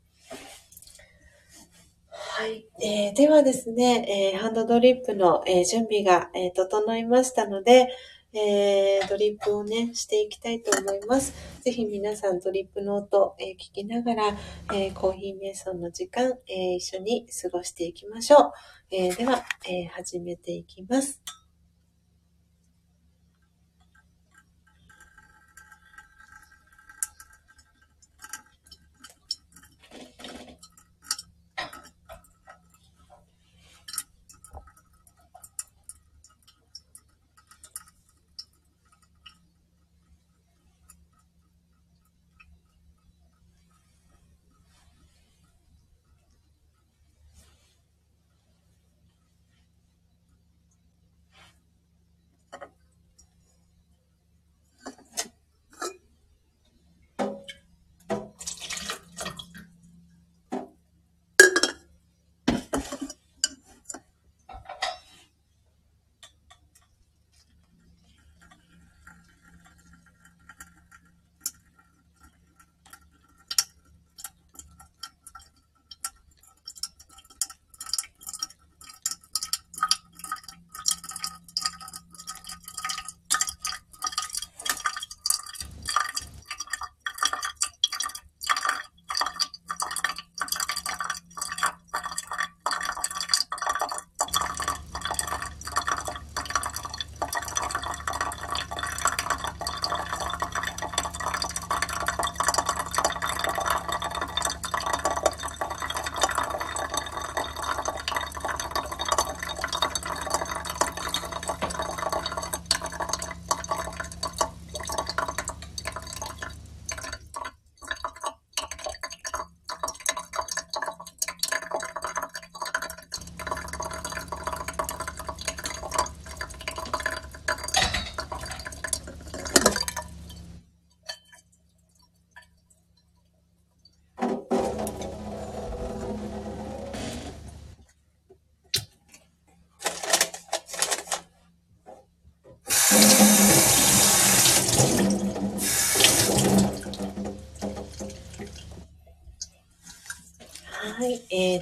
はい。えー、ではですね、えー、ハンドドリップの、えー、準備が、え整いましたので、えー、ドリップをね、していきたいと思います。ぜひ皆さんドリップの音、えー、聞きながら、えー、コーヒー瞑想の時間、え一緒に過ごしていきましょう。えでは、え始めていきます。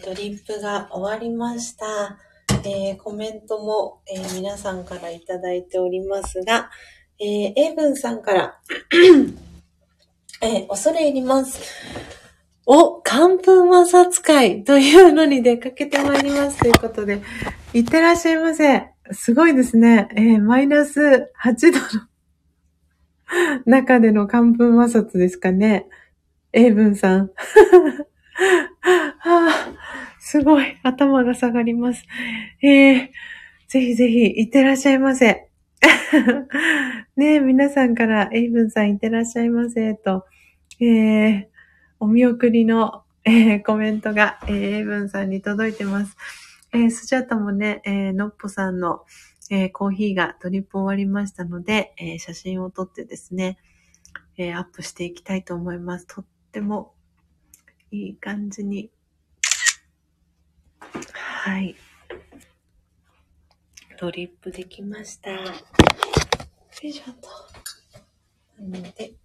ー、ドリップが終わりました。えー、コメントも、えー、皆さんからいただいておりますが、えー、エイブンさんからえー、恐れ入ります。お、寒風摩擦会というのに出かけてまいりますということで、いってらっしゃいませ。すごいですね。えー、マイナス8度の [laughs] 中での寒風摩擦ですかね。エイブンさん。[laughs] はあ、すごい、頭が下がります。えー、ぜひぜひ、いってらっしゃいませ。[laughs] ねえ、皆さんから、エイブンさんいってらっしゃいませ、と、えー、お見送りの、えー、コメントが、えー、エイブンさんに届いてます。えー、スジャタもね、えー、のっぽさんの、えー、コーヒーがドリップ終わりましたので、えー、写真を撮ってですね、えー、アップしていきたいと思います。とってもいい感じに。はい。ドリップできました。よいしょと。なので、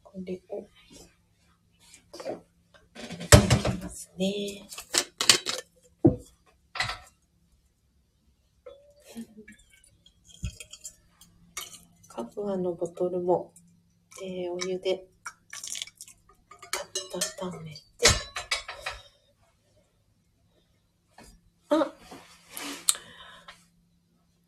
これを、いきますね。カプアのボトルも、えー、お湯で温めて、あ、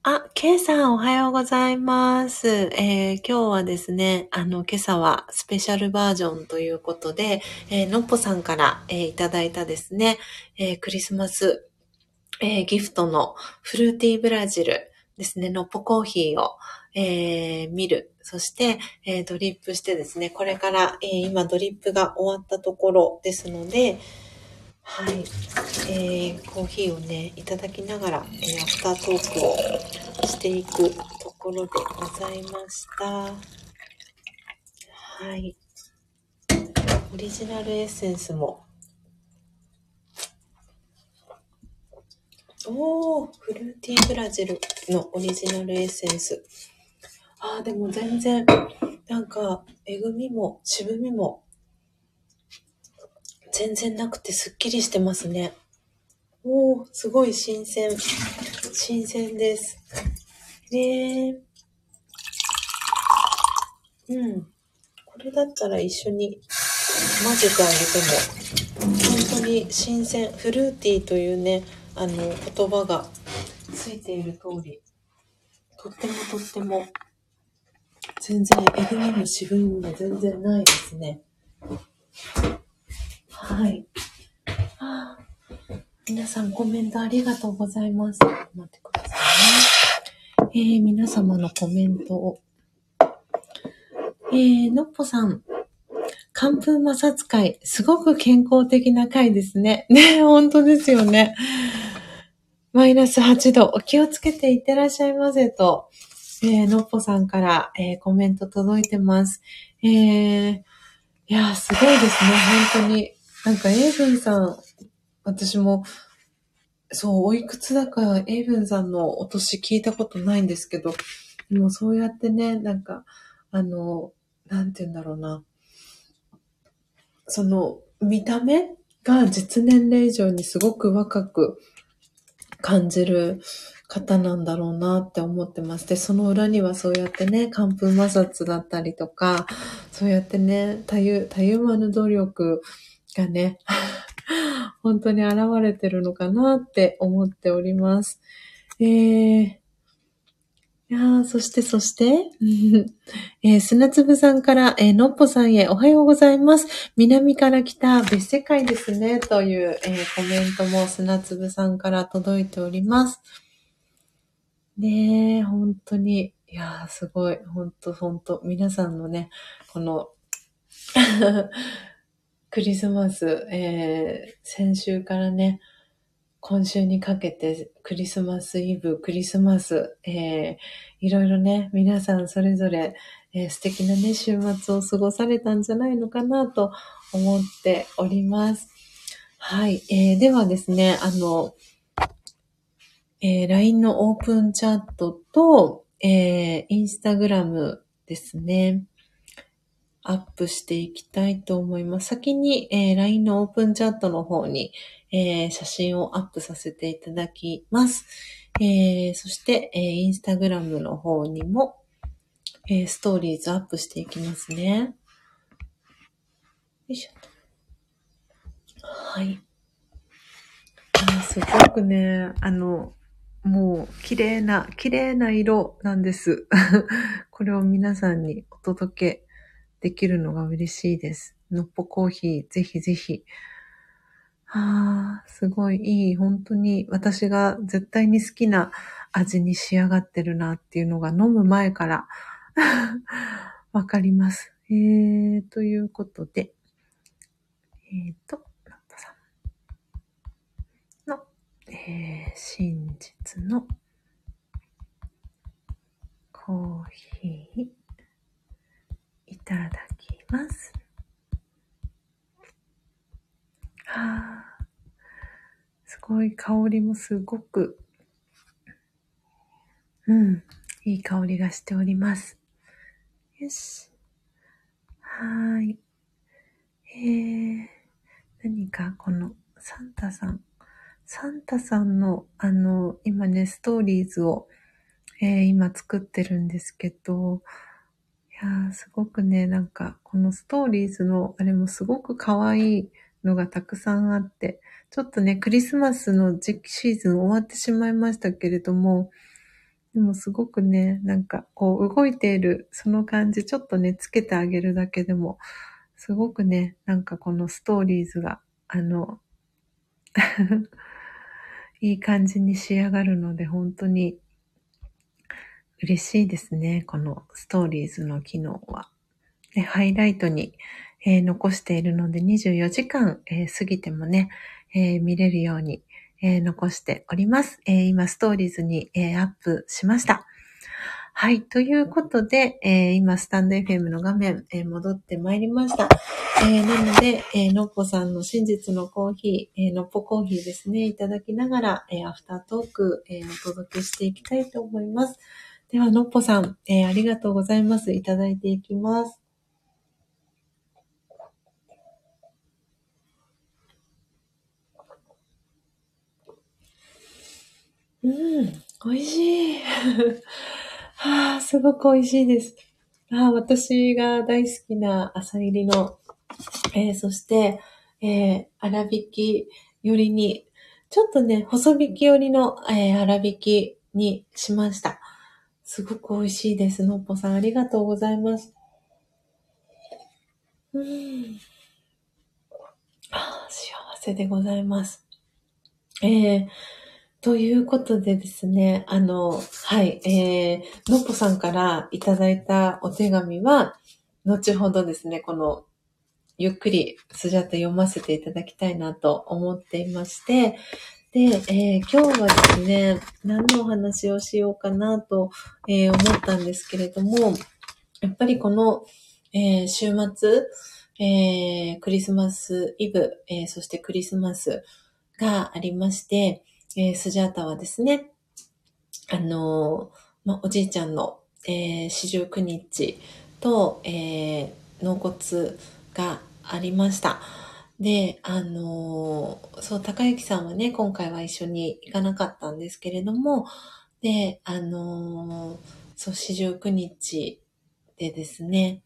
あ、ケイさんおはようございます。えー、今日はですね、あの、今朝はスペシャルバージョンということで、えー、のっぽさんから、えー、いただいたですね、えー、クリスマス、えー、ギフトのフルーティーブラジルですね、のっぽコーヒーを、えー、見る。そして、えー、ドリップしてですね、これから、えー、今ドリップが終わったところですので、はい。えー、コーヒーをね、いただきながら、えー、アフタートークをしていくところでございました。はい。オリジナルエッセンスも。おー、フルーティーブラジルのオリジナルエッセンス。あー、でも全然、なんか、えぐみも渋みも全然なくてすっきりしてますね。おー、すごい新鮮。新鮮です。ねえ。うん。これだったら一緒に混ぜてあげても、本当に新鮮。フルーティーというね、あの、言葉がついている通り、とってもとっても、全然、えぐみも渋みも全然ないですね。はい。皆さんコメントありがとうございます。待ってくださいね。えー、皆様のコメントを。えー、のっぽさん。寒風摩擦会、すごく健康的な会ですね。[laughs] ね、本当ですよね。マイナス8度、お気をつけていってらっしゃいませと、えー、のっぽさんから、えー、コメント届いてます。えー、いやすごいですね、本当に。なんか、エイブンさん、私も、そう、おいくつだか、エイブンさんのお年聞いたことないんですけど、でもそうやってね、なんか、あの、なんて言うんだろうな。その、見た目が実年齢以上にすごく若く感じる方なんだろうなって思ってます。で、その裏にはそうやってね、寒風摩擦だったりとか、そうやってね、たゆ、たゆまぬ努力がね、[laughs] 本当に現れてるのかなって思っております。えー、いやー、そして、そして、[laughs] えー、砂粒さんから、えー、のっぽさんへおはようございます。南から来た別世界ですね、という、えー、コメントも砂粒さんから届いております。ねえ、本当に、いやー、すごい、本当本当皆さんのね、この [laughs] クリスマス、えー、先週からね、今週にかけてクリスマスイブ、クリスマス、えー、いろいろね、皆さんそれぞれ、えー、素敵なね、週末を過ごされたんじゃないのかなと思っております。はい。えー、ではですね、あの、えー、LINE のオープンチャットと、えー、Instagram ですね。アップしていきたいと思います。先に、えー、LINE のオープンチャットの方に、えー、写真をアップさせていただきます。えー、そして、えー、Instagram の方にも、えー、ストーリーズアップしていきますね。よいしょはい。あすごくね、あの、もう、綺麗な、綺麗な色なんです。[laughs] これを皆さんにお届けできるのが嬉しいです。のっぽコーヒー、ぜひぜひ。ああ、すごいいい。本当に私が絶対に好きな味に仕上がってるなっていうのが飲む前から [laughs] わかります。えー、ということで、えっ、と、ラッパさんの、えー、真実のコーヒーただきます。はあ、すごい香りもすごく、うん、いい香りがしております。よし。はーい。えー、何かこのサンタさん、サンタさんのあの、今ね、ストーリーズを、えー今作ってるんですけど、やー、すごくね、なんか、このストーリーズのあれもすごく可愛いのがたくさんあって、ちょっとね、クリスマスの時期シーズン終わってしまいましたけれども、でもすごくね、なんかこう動いているその感じ、ちょっとね、つけてあげるだけでも、すごくね、なんかこのストーリーズが、あの、[laughs] いい感じに仕上がるので、本当に嬉しいですね。このストーリーズの機能は。でハイライトに、えー残しているので、24時間、えー過ぎてもね、えー見れるように、え残しております。え今、ストーリーズに、えアップしました。はい。ということで、え今、スタンド FM の画面、え戻ってまいりました。えなので、えーのっぽさんの真実のコーヒー、えーのっぽコーヒーですね、いただきながら、えアフタートーク、えお届けしていきたいと思います。では、のっぽさん、えーありがとうございます。いただいていきます。うん、美味しい。[laughs] はあ、すごく美味しいです。あ、私が大好きな朝入りの、えーそして、えー粗挽き寄りに、ちょっとね、細引き寄りの、えー粗挽きにしました。すごく美味しいです。のっぽさん、ありがとうございます。うん。あ、幸せでございます。えー、ということでですね、あの、はい、えー、のっぽさんからいただいたお手紙は、後ほどですね、この、ゆっくりスジャタ読ませていただきたいなと思っていまして、で、えー今日はですね、何のお話をしようかなと、えー思ったんですけれども、やっぱりこの、えー週末、えクリスマスイブ、えそしてクリスマスがありまして、えスジャータはですね、あのま、おじいちゃんの、え四十九日と、え納骨がありました。で、あのーそう、高幸さんはね、今回は一緒に行かなかったんですけれども、で、あのーそう、四十九日でですね、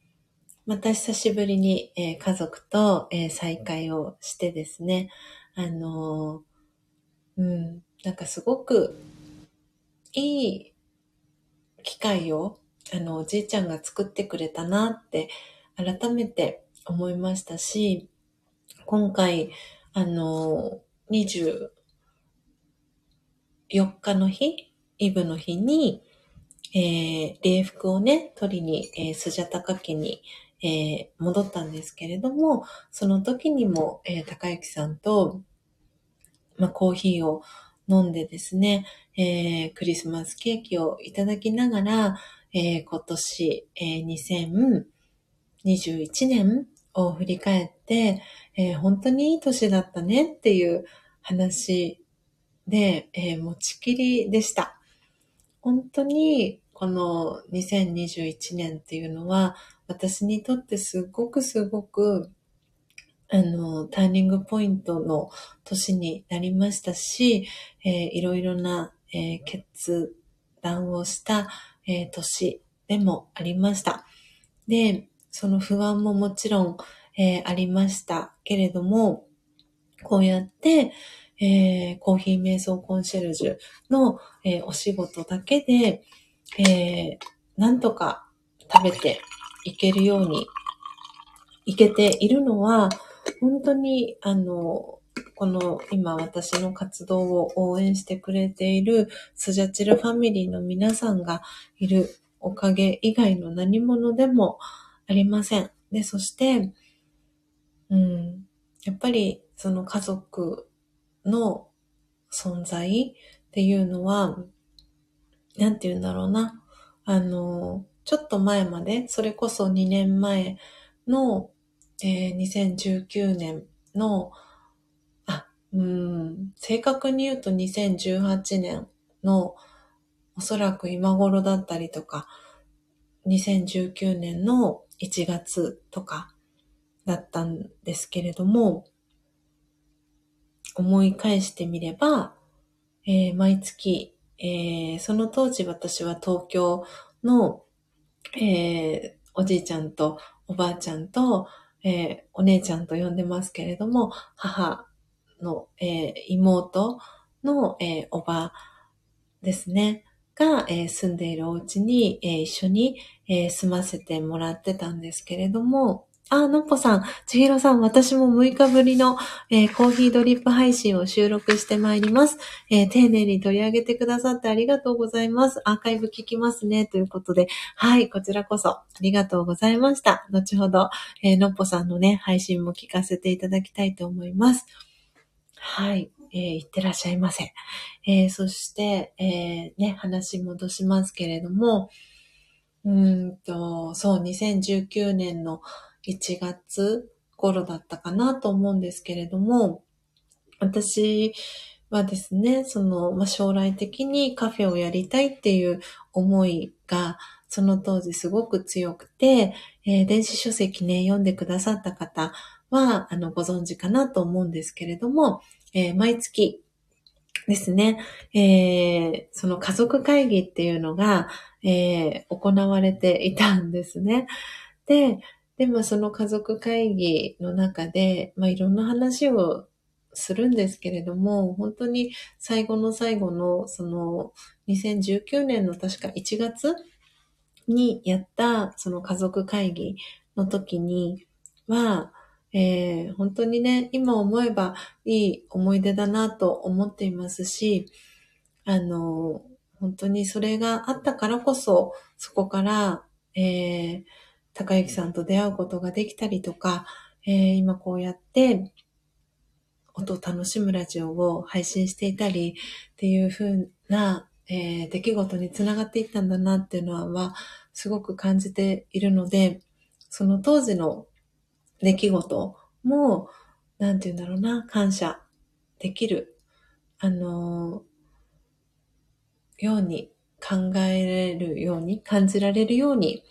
また久しぶりに、えー家族と、えー再会をしてですね、あのーうん、なんかすごくいい機会を、あの、おじいちゃんが作ってくれたなって改めて思いましたし、今回、あの、24日の日、イブの日に、えー、礼服をね、取りに、えー、スジャタカ家に、えー戻ったんですけれども、その時にも、えー高幸さんと、まあ、コーヒーを飲んでですね、えークリスマスケーキをいただきながら、えー今年、えー2021年を振り返って、えー本当にいい年だったねっていう話で、えー持ちきりでした。本当にこの2021年っていうのは私にとってすごくすごくあの、ターニングポイントの年になりましたし、えーいろいろな、えー決断をした、えー年でもありました。で、その不安ももちろん、えーありました。けれども、こうやって、えーコーヒー瞑想コンシェルジュの、えーお仕事だけで、えーなんとか食べていけるようにいけているのは、本当に、あの、この今私の活動を応援してくれているスジャチルファミリーの皆さんがいるおかげ以外の何者でもありません。で、そして、うん、やっぱりその家族の存在っていうのは、なんて言うんだろうな。あの、ちょっと前まで、それこそ2年前の、えー、2019年の、あ、うん、正確に言うと2018年のおそらく今頃だったりとか、2019年の1月とかだったんですけれども、思い返してみれば、えー、毎月、えー、その当時私は東京の、えー、おじいちゃんとおばあちゃんと、えお姉ちゃんと呼んでますけれども、母の、え妹の、えおばですね。が、えー、住んでいるお家に、えー、一緒に、えー、住ませてもらってたんですけれども、あ、のっぽさん、ちひろさん、私も6日ぶりの、えー、コーヒードリップ配信を収録してまいります、えー、丁寧に取り上げてくださってありがとうございます。アーカイブ聞きますね。ということで、はい、こちらこそありがとうございました。後ほど、えー、のっぽさんのね、配信も聞かせていただきたいと思います。はい。えー、いってらっしゃいませ。えー、そして、えー、ね、話戻しますけれども、うんと、そう、2019年の1月頃だったかなと思うんですけれども、私はですね、その、まあ、将来的にカフェをやりたいっていう思いが、その当時すごく強くて、えー、電子書籍ね、読んでくださった方は、あの、ご存知かなと思うんですけれども、えー、毎月ですね、えー、その家族会議っていうのが、えー、行われていたんですね。で、で、まあその家族会議の中で、まあいろんな話をするんですけれども、本当に最後の最後の、その2019年の確か1月にやったその家族会議の時には、えー、本当にね、今思えばいい思い出だなと思っていますし、あの、本当にそれがあったからこそ、そこから、えー、高幸さんと出会うことができたりとか、えー、今こうやって、音を楽しむラジオを配信していたりっていう風な、えー、出来事につながっていったんだなっていうのは、すごく感じているので、その当時の出来事も、なんて言うんだろうな、感謝できる、あのように考えれるように、感じられるように、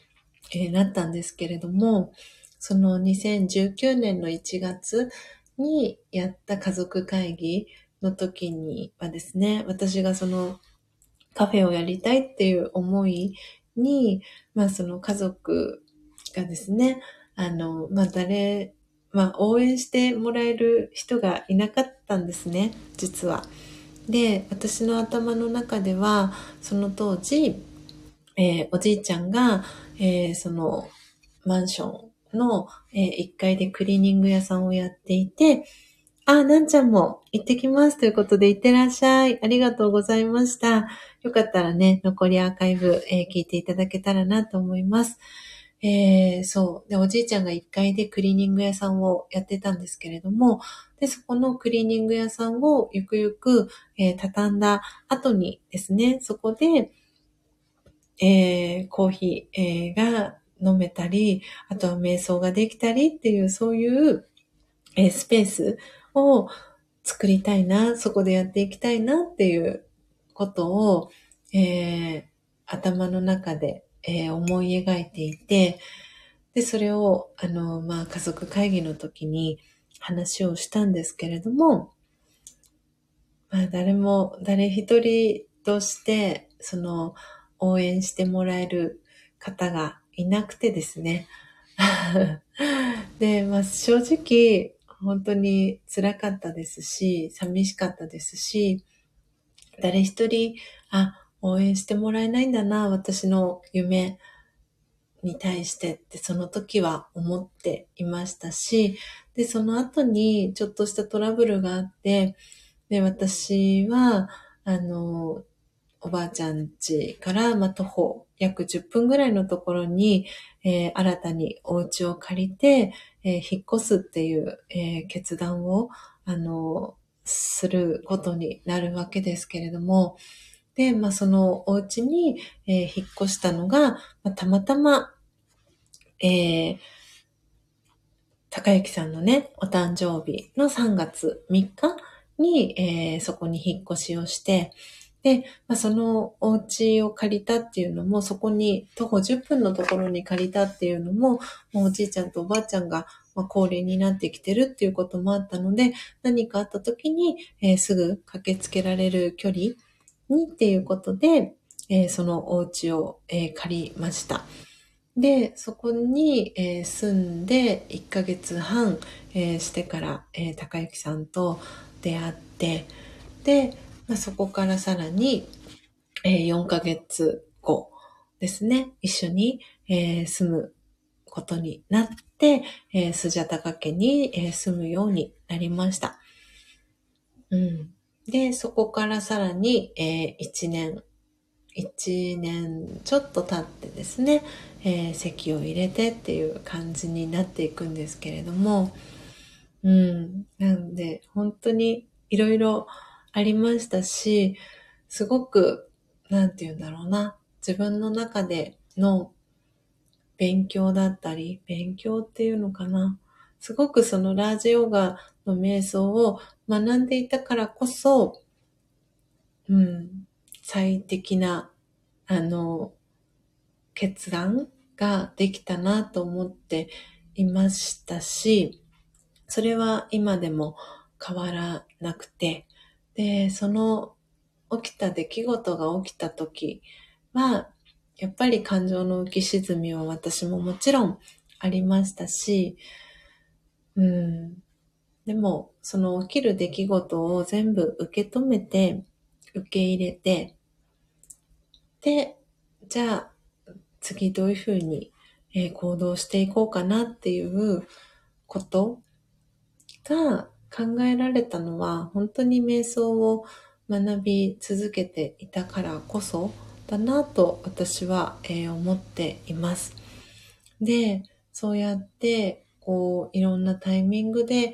えー、なったんですけれども、その2019年の1月にやった家族会議の時にはですね、私がそのカフェをやりたいっていう思いに、まあその家族がですね、あの、まあ、誰、まあ、応援してもらえる人がいなかったんですね、実は。で、私の頭の中では、その当時、えー、おじいちゃんが、えー、その、マンションの、えー、1階でクリーニング屋さんをやっていて、あ、なんちゃんも行ってきますということで行ってらっしゃい。ありがとうございました。よかったらね、残りアーカイブ、えー、聞いていただけたらなと思います。えー、そう。で、おじいちゃんが1階でクリーニング屋さんをやってたんですけれども、で、そこのクリーニング屋さんをゆくゆく、えー、畳んだ後にですね、そこで、えー、コーヒー、えー、が飲めたり、あとは瞑想ができたりっていう、そういう、えー、スペースを作りたいな、そこでやっていきたいなっていうことを、えー、頭の中でえー、思い描いていて、で、それを、あの、まあ、家族会議の時に話をしたんですけれども、まあ、誰も、誰一人として、その、応援してもらえる方がいなくてですね。[laughs] で、まあ、正直、本当に辛かったですし、寂しかったですし、誰一人、あ、応援してもらえないんだな、私の夢に対してってその時は思っていましたし、で、その後にちょっとしたトラブルがあって、で、私は、あの、おばあちゃん家から、まあ、徒歩約10分ぐらいのところに、えー、新たにお家を借りて、えー、引っ越すっていう、えー、決断を、あの、することになるわけですけれども、で、まあ、そのお家に、え引っ越したのが、まあ、たまたま、えー、高幸さんのね、お誕生日の3月3日に、えー、そこに引っ越しをして、で、まあ、そのお家を借りたっていうのも、そこに徒歩10分のところに借りたっていうのも、もうおじいちゃんとおばあちゃんが、ま高齢になってきてるっていうこともあったので、何かあった時に、えー、すぐ駆けつけられる距離にっていうことで、えー、そのお家を、えー、借りました。で、そこに、えー、住んで1ヶ月半、え、してから、え、高幸さんと出会って、で、まあ、そこからさらに、え、4ヶ月後ですね、一緒に、え、住むことになって、えー、スジャタカ家に、え、住むようになりました。うん。で、そこからさらに、えー、1年1年ちょっと経ってですね、えー、席を入れてっていう感じになっていくんですけれども、うん。なんで、本当にいろいろありましたし、すごく、なんて言うんだろうな、自分の中での勉強だったり、勉強っていうのかな。すごくそのラジヨガの瞑想を学んでいたからこそ、うん、最適な、あの、決断ができたなと思っていましたし、それは今でも変わらなくて、で、その起きた出来事が起きた時は、やっぱり感情の浮き沈みは私ももちろんありましたし、うん。でも、その起きる出来事を全部受け止めて、受け入れて、で、じゃあ、次どういうふうに、え、行動していこうかなっていうことが考えられたのは、本当に瞑想を学び続けていたからこそだなと私は、え、思っています。で、そうやって、こう、いろんなタイミングで、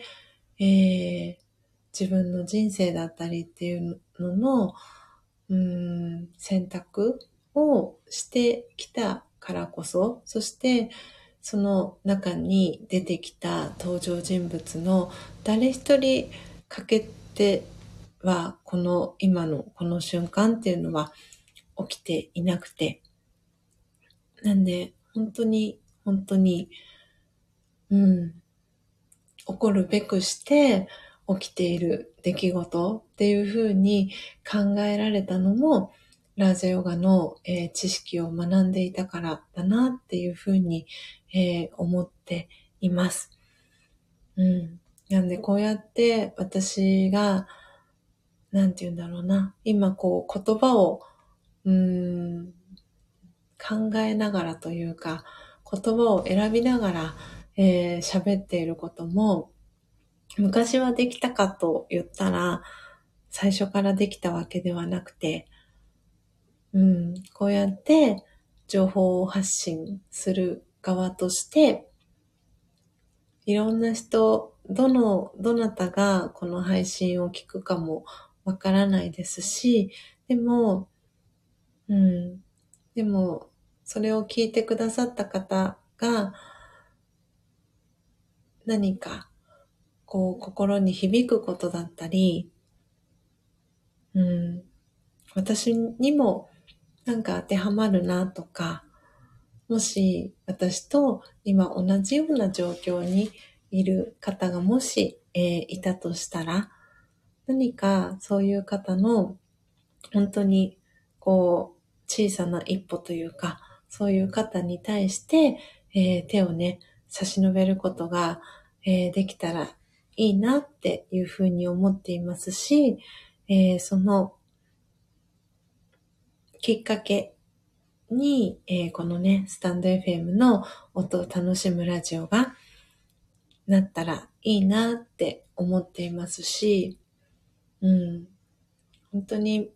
えー、自分の人生だったりっていうのの、うん、選択をしてきたからこそ、そしてその中に出てきた登場人物の誰一人欠けては、この今のこの瞬間っていうのは起きていなくて、なんで本当に本当に、うん、起こるべくして起きている出来事っていうふうに考えられたのも、ラージャヨガの、えー、知識を学んでいたからだなっていうふうに、えー、思っています。うん。なんでこうやって私が、なんて言うんだろうな。今こう言葉を、うん、考えながらというか、言葉を選びながら、えー、喋っていることも、昔はできたかと言ったら、最初からできたわけではなくて、うん、こうやって情報を発信する側として、いろんな人、どの、どなたがこの配信を聞くかもわからないですし、でも、うん、でも、それを聞いてくださった方が、何かこう、心に響くことだったり、うん、私にもなんか当てはまるなとか、もし私と今同じような状況にいる方がもし、えー、いたとしたら、何かそういう方の本当にこう小さな一歩というか、そういう方に対して、えー、手をね、差し伸べることが、えー、できたらいいなっていうふうに思っていますし、えー、そのきっかけに、えー、このね、スタンド FM の音を楽しむラジオがなったらいいなって思っていますし、うん、本当に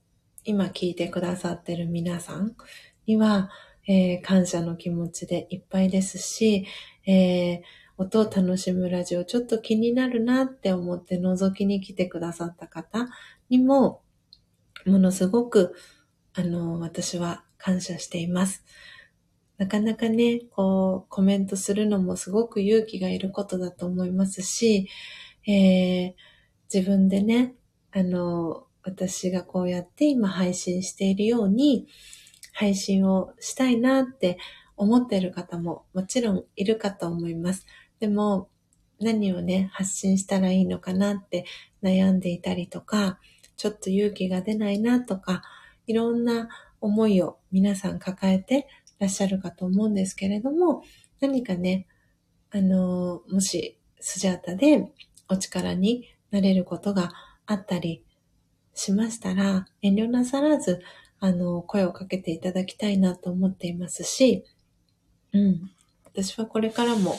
今聞いてくださってる皆さんには、えー、感謝の気持ちでいっぱいですし、えー、音を楽しむラジオちょっと気になるなって思って覗きに来てくださった方にも、ものすごく、あの、私は感謝しています。なかなかね、こう、コメントするのもすごく勇気がいることだと思いますし、えー、自分でね、あの、私がこうやって今配信しているように、配信をしたいなって思っている方ももちろんいるかと思います。でも、何をね、発信したらいいのかなって悩んでいたりとか、ちょっと勇気が出ないなとか、いろんな思いを皆さん抱えてらっしゃるかと思うんですけれども、何かね、あの、もしスジャータでお力になれることがあったりしましたら、遠慮なさらず、あの、声をかけていただきたいなと思っていますし、うん。私はこれからも、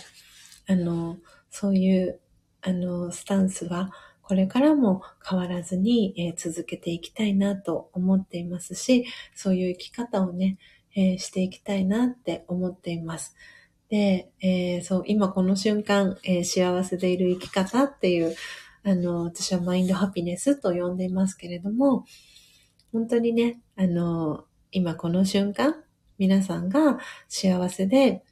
あの、そういう、あの、スタンスは、これからも変わらずに、えー、続けていきたいなと思っていますし、そういう生き方をね、えー、していきたいなって思っています。で、えー、そう、今この瞬間、え幸せでいる生き方っていう、あの、私はマインドハピネスと呼んでいますけれども、本当にね、あの、今この瞬間、皆さんが幸せで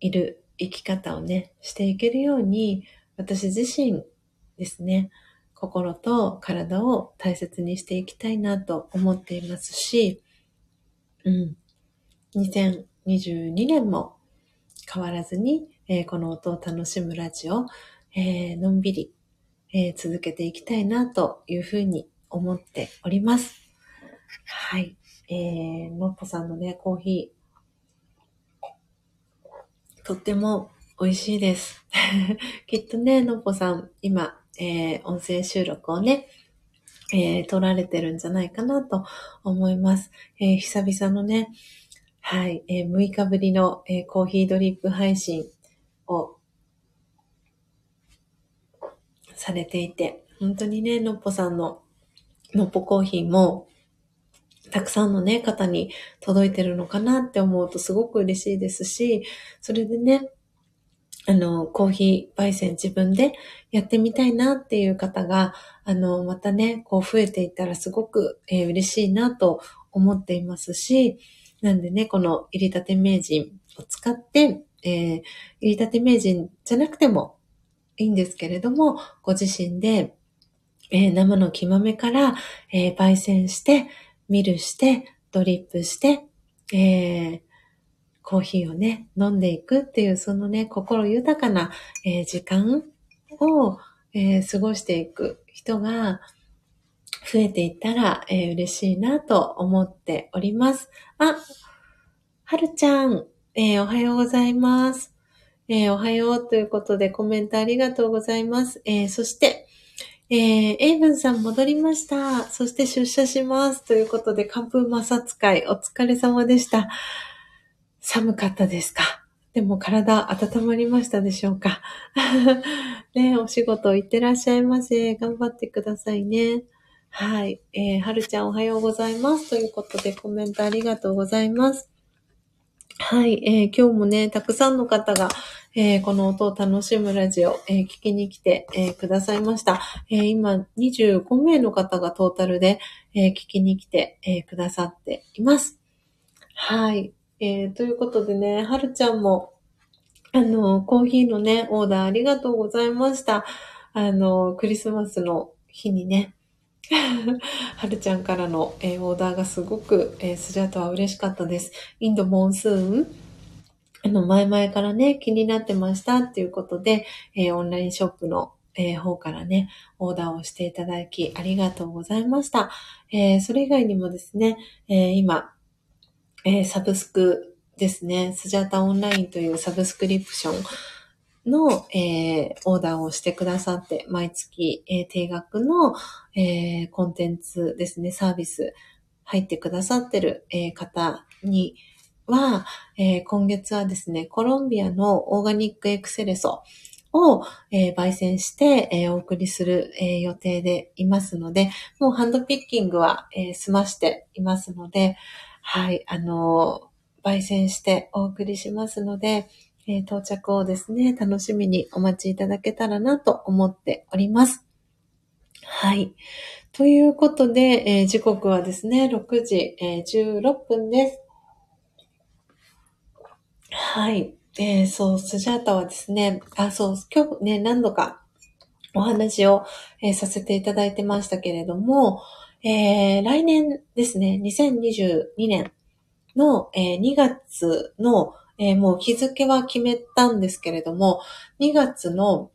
いる生き方をね、していけるように、私自身ですね、心と体を大切にしていきたいなと思っていますし、うん。2022年も変わらずに、えー、この音を楽しむラジオ、えー、のんびり、えー、続けていきたいなというふうに思っております。はい。えー、のっぽさんのね、コーヒー、とっても美味しいです。[laughs] きっとね、のっぽさん、今、えー、音声収録をね、えー、撮られてるんじゃないかなと思います。えー、久々のね、はい、えー、6日ぶりの、えー、コーヒードリップ配信をされていて、本当にね、のっぽさんの、のっぽコーヒーも、たくさんのね、方に届いてるのかなって思うとすごく嬉しいですし、それでね、あの、コーヒー焙煎自分でやってみたいなっていう方が、あの、またね、こう増えていったらすごく、えー、嬉しいなと思っていますし、なんでね、この入りたて名人を使って、えー、入りたて名人じゃなくてもいいんですけれども、ご自身で、えー、生の木豆から、えー、焙煎して、ミルして、ドリップして、えー、コーヒーをね、飲んでいくっていう、そのね、心豊かな、えー、時間を、えー、過ごしていく人が増えていったら、えー、嬉しいなと思っております。あ、はるちゃん、えおはようございます。えおはようということでコメントありがとうございます。えそして、えー、エイブンさん戻りました。そして出社します。ということで、寒風摩擦会お疲れ様でした。寒かったですか？でも体温まりましたでしょうか？[laughs] ねお仕事行ってらっしゃいませ。頑張ってくださいね。はい。えー、はるちゃんおはようございます。ということでコメントありがとうございます。はい。えー、今日もね、たくさんの方が、えー、この音を楽しむラジオ、えー、聞きに来て、えー、くださいました。え今、25名の方がトータルで、え聞きに来て、えくださっています。はい。えー、ということでね、はるちゃんも、あの、コーヒーのね、オーダーありがとうございました。あの、クリスマスの日にね、はるちゃんからの、えー、オーダーがすごく、えー、スジャートは嬉しかったです。インドモンスーン？あの、前々からね、気になってましたっていうことで、えー、オンラインショップの、えー、方からね、オーダーをしていただき、ありがとうございました。えー、それ以外にもですね、え今、え、サブスクですね。スジャータオンラインというサブスクリプションの、えー、オーダーをしてくださって、毎月、えー、定額の、えー、コンテンツですね、サービス入ってくださってる、えー、方には、えー、今月はですね、コロンビアのオーガニックエクセレソを、えー、焙煎して、えー、お送りする、えー、予定でいますので、もうハンドピッキングは、え済ましていますので、はい、あの焙煎してお送りしますので、え到着をですね、楽しみにお待ちいただけたらなと思っております。はい。ということで、え時刻はですね、6時、え16分です。はい。えー、そう、スジャータはですね、あ、そう、今日ね、何度かお話を、えー、させていただいてましたけれども、えー、来年ですね、2022年の、えー、2月の、えー、もう日付は決めたんですけれども、2月の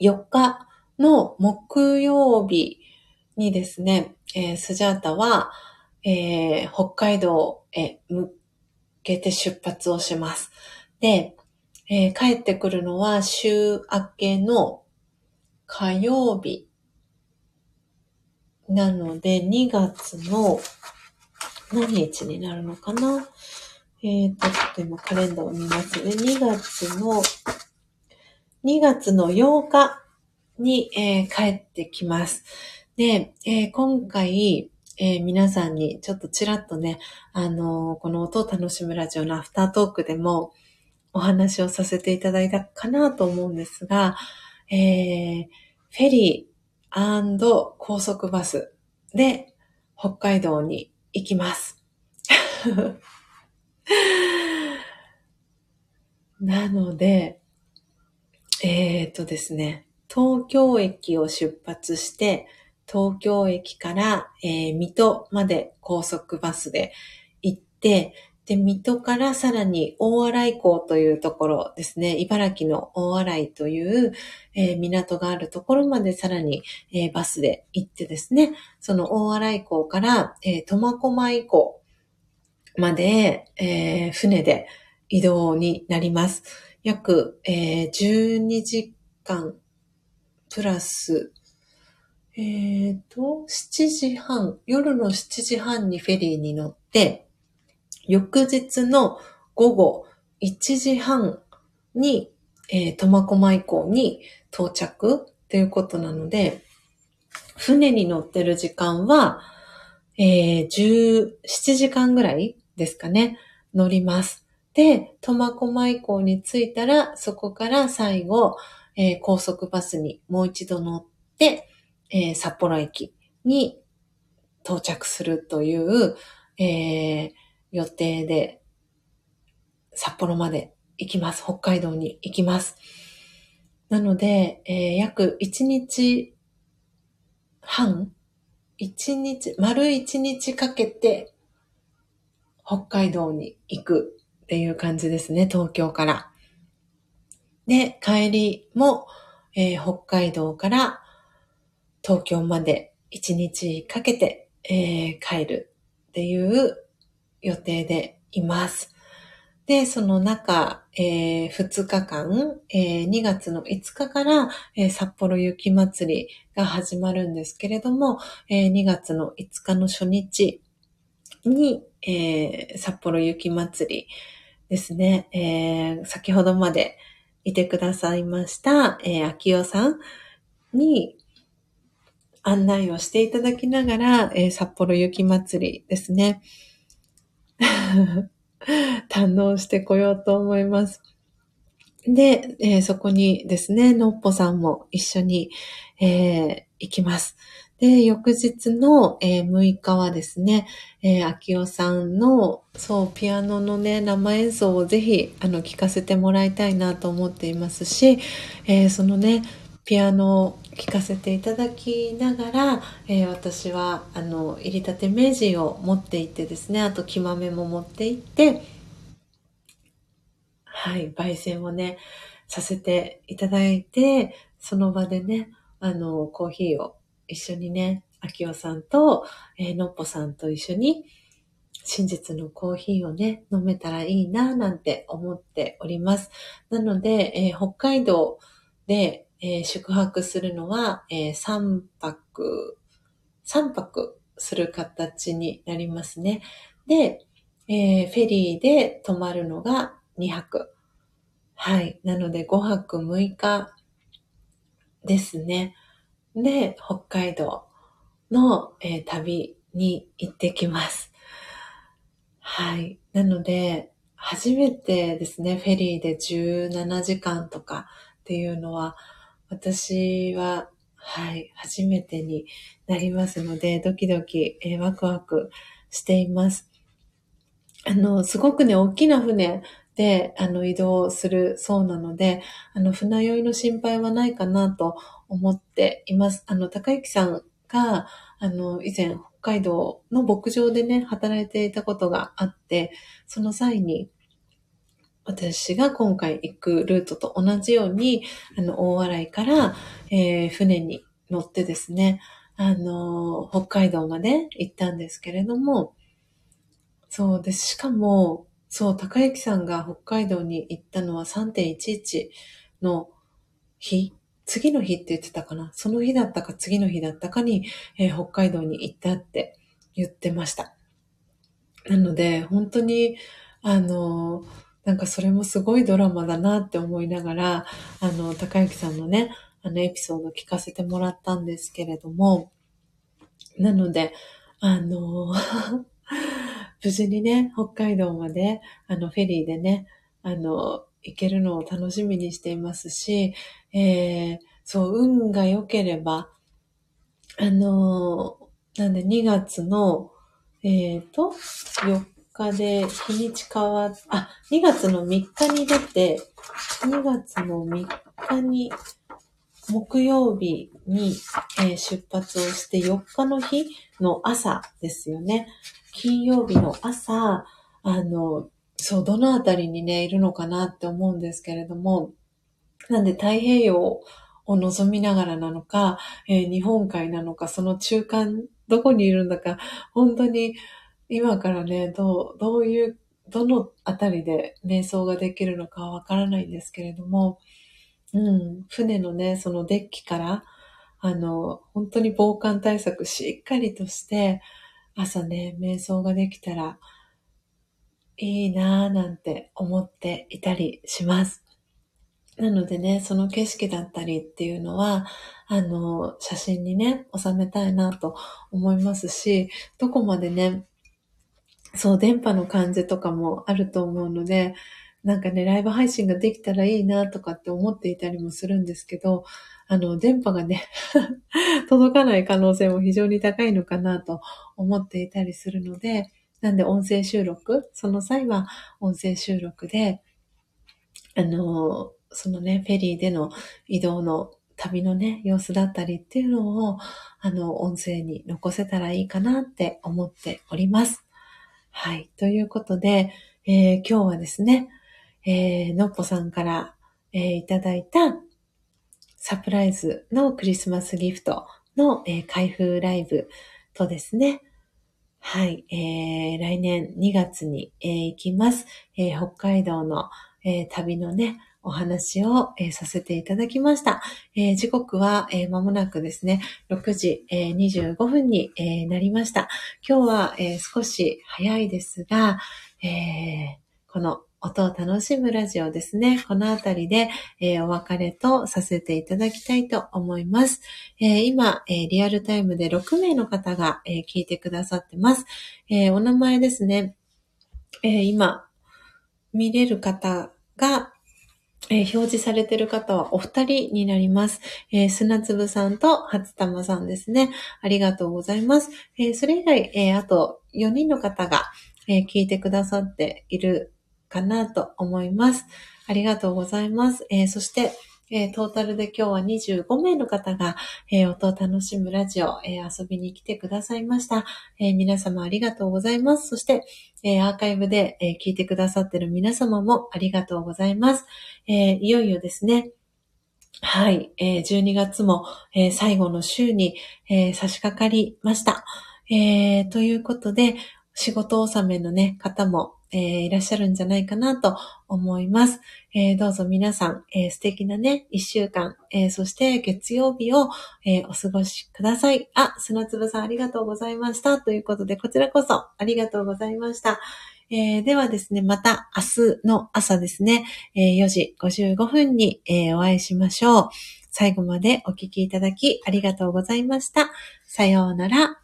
4日の木曜日にですね、えー、スジャータは、えー、北海道へ向けて出発をします。で、えー、帰ってくるのは週明けの火曜日なので、2月の何日になるのかな？えっ、と、ちょっと今カレンダーを見ますね。2月の、2月の8日に、えー、帰ってきます。で、えー、今回、えー、皆さんにちょっとちらっとね、あのー、この音を楽しむラジオのアフタートークでもお話をさせていただいたかなと思うんですが、えー、フェリー高速バスで北海道に行きます。[laughs] [laughs] なので、えっ、とですね、東京駅を出発して、東京駅から、えー、水戸まで高速バスで行って、で、水戸からさらに大洗港というところですね、茨城の大洗という、えー、港があるところまでさらに、えー、バスで行ってですね、その大洗港から、えー、苫小牧港まで、えー、船で移動になります。約、えー、12時間プラスえっ、ー、と、7時半、夜の7時半にフェリーに乗って、翌日の午後1時半に、えー、苫小牧港に到着ということなので、船に乗ってる時間は、えー、17時間ぐらいですかね、乗ります。で、苫小牧港に着いたら、そこから最後、えー、高速バスにもう一度乗って、えー、札幌駅に到着するという、えー、予定で、札幌まで行きます。北海道に行きます。なので、えー、約1日半 ?1 日、丸1日かけて、北海道に行くっていう感じですね、東京から。で、帰りも、えー、北海道から東京まで1日かけて、えー、帰るっていう予定でいます。で、その中、えー、2日間、えー、2月の5日から、えー、札幌雪まつりが始まるんですけれども、えー、2月の5日の初日に、えー、札幌雪まつりですね、えー、先ほどまでいてくださいました、えー、秋代さんに、案内をしていただきながら、えー、札幌雪まつりですね。[laughs] 堪能してこようと思います。で、えー、そこにですね、のっぽさんも一緒に、えー、行きます。で、翌日の、えー、6日はですね、えー、秋代さんの、そう、ピアノのね、生演奏をぜひ、あの、聞かせてもらいたいなと思っていますし、えー、そのね、ピアノを聴かせていただきながら、えー、私はあの入りたて名人を持っていってですねあと木豆も持っていってはい焙煎をねさせていただいてその場でねあのコーヒーを一緒にね秋代さんと、えー、のっぽさんと一緒に真実のコーヒーをね、飲めたらいいな、なんて思っております。なので、えー、北海道で、えー、宿泊するのは、えー、3泊、3泊する形になりますね。で、えー、フェリーで泊まるのが2泊。はい。なので5泊6日ですね。で、北海道の、えー、旅に行ってきます。はい。なので、初めてですね、フェリーで17時間とかっていうのは、私は、はい、初めてになりますので、ドキドキ、えー、ワクワクしています。あの、すごくね、大きな船で、あの、移動するそうなので、あの、船酔いの心配はないかなと思っています。あの、高幸さんが、あの、以前、北海道の牧場でね、働いていたことがあって、その際に、私が今回行くルートと同じように、あの、大洗から、えー、船に乗ってですね、あの、北海道まで行ったんですけれども、そうです。しかも、そう、高幸さんが北海道に行ったのは3.11の日、次の日って言ってたかな？その日だったか次の日だったかに、えー、北海道に行ったって言ってました。なので、本当に、あの、なんかそれもすごいドラマだなって思いながら、あの、高幸さんのね、あのエピソード聞かせてもらったんですけれども、なので、あの、[laughs] 無事にね、北海道まで、あの、フェリーでね、あの、行けるのを楽しみにしていますし、えー、そう、運が良ければ、あの、なんで2月の、えっ、ー、と、4日で日にち変わっ、あ、2月の3日に出て、2月の3日に、木曜日に、えー、出発をして4日の日の朝ですよね。金曜日の朝、あの、そう、どのあたりにね、いるのかなって思うんですけれども、なんで太平洋を望みながらなのか、えー、日本海なのか、その中間、どこにいるんだか、本当に今からね、どう、どういう、どのあたりで瞑想ができるのかわからないんですけれども、うん、船のね、そのデッキから、あの、本当に防寒対策しっかりとして、朝ね、瞑想ができたらいいなぁなんて思っていたりします。なのでね、その景色だったりっていうのは、あの、写真にね、収めたいなと思いますし、どこまでね、そう、電波の感じとかもあると思うので、なんかね、ライブ配信ができたらいいなとかって思っていたりもするんですけど、あの、電波がね [laughs] 届かない可能性も非常に高いのかなと思っていたりするので、なんで音声収録、その際は音声収録で、あの、そのね、フェリーでの移動の旅のね、様子だったりっていうのを、あの、音声に残せたらいいかなって思っております。はい。ということで、えー、今日はですね、えー、のっぽさんから、えー、いただいたサプライズのクリスマスギフトの、えー、開封ライブとですね、はい、えー、来年2月に、えー、行きます、えー、北海道の、えー、旅のね、お話を、えー、させていただきました。えー、時刻は、えー、間もなくですね、6時、えー、25分に、え、なりました。今日は、え、少し早いですが、え、この音を楽しむラジオですね。このあたりで、えー、お別れとさせていただきたいと思います。えー、今、えー、リアルタイムで6名の方が、え聞いてくださってます。えお名前ですね。え今、見れる方が、えー、表示されてる方はお二人になります。えー、砂粒さんと初玉さんですね。ありがとうございます。えー、それ以外、えあと4人の方が、え聞いてくださっているかなと思います。ありがとうございます。え、そして、えー、トータルで今日は25名の方が、えー、音を楽しむラジオ、え遊びに来てくださいました、え皆様ありがとうございます。そして、えアーカイブで、え聞いてくださってる皆様もありがとうございます。えいよいよですね、はい、え12月も、え最後の週に、え差し掛かりました。え、ということで、仕事納めのね、方も、えー、いらっしゃるんじゃないかなと思います。えー、どうぞ皆さん、えー、素敵なね、一週間、えそして月曜日を、えお過ごしください。あ、砂粒さんありがとうございました。ということで、こちらこそありがとうございました。えー、ではですね、また明日の朝ですね、えー、4時55分に、えー、お会いしましょう。最後までお聞きいただきありがとうございました。さようなら。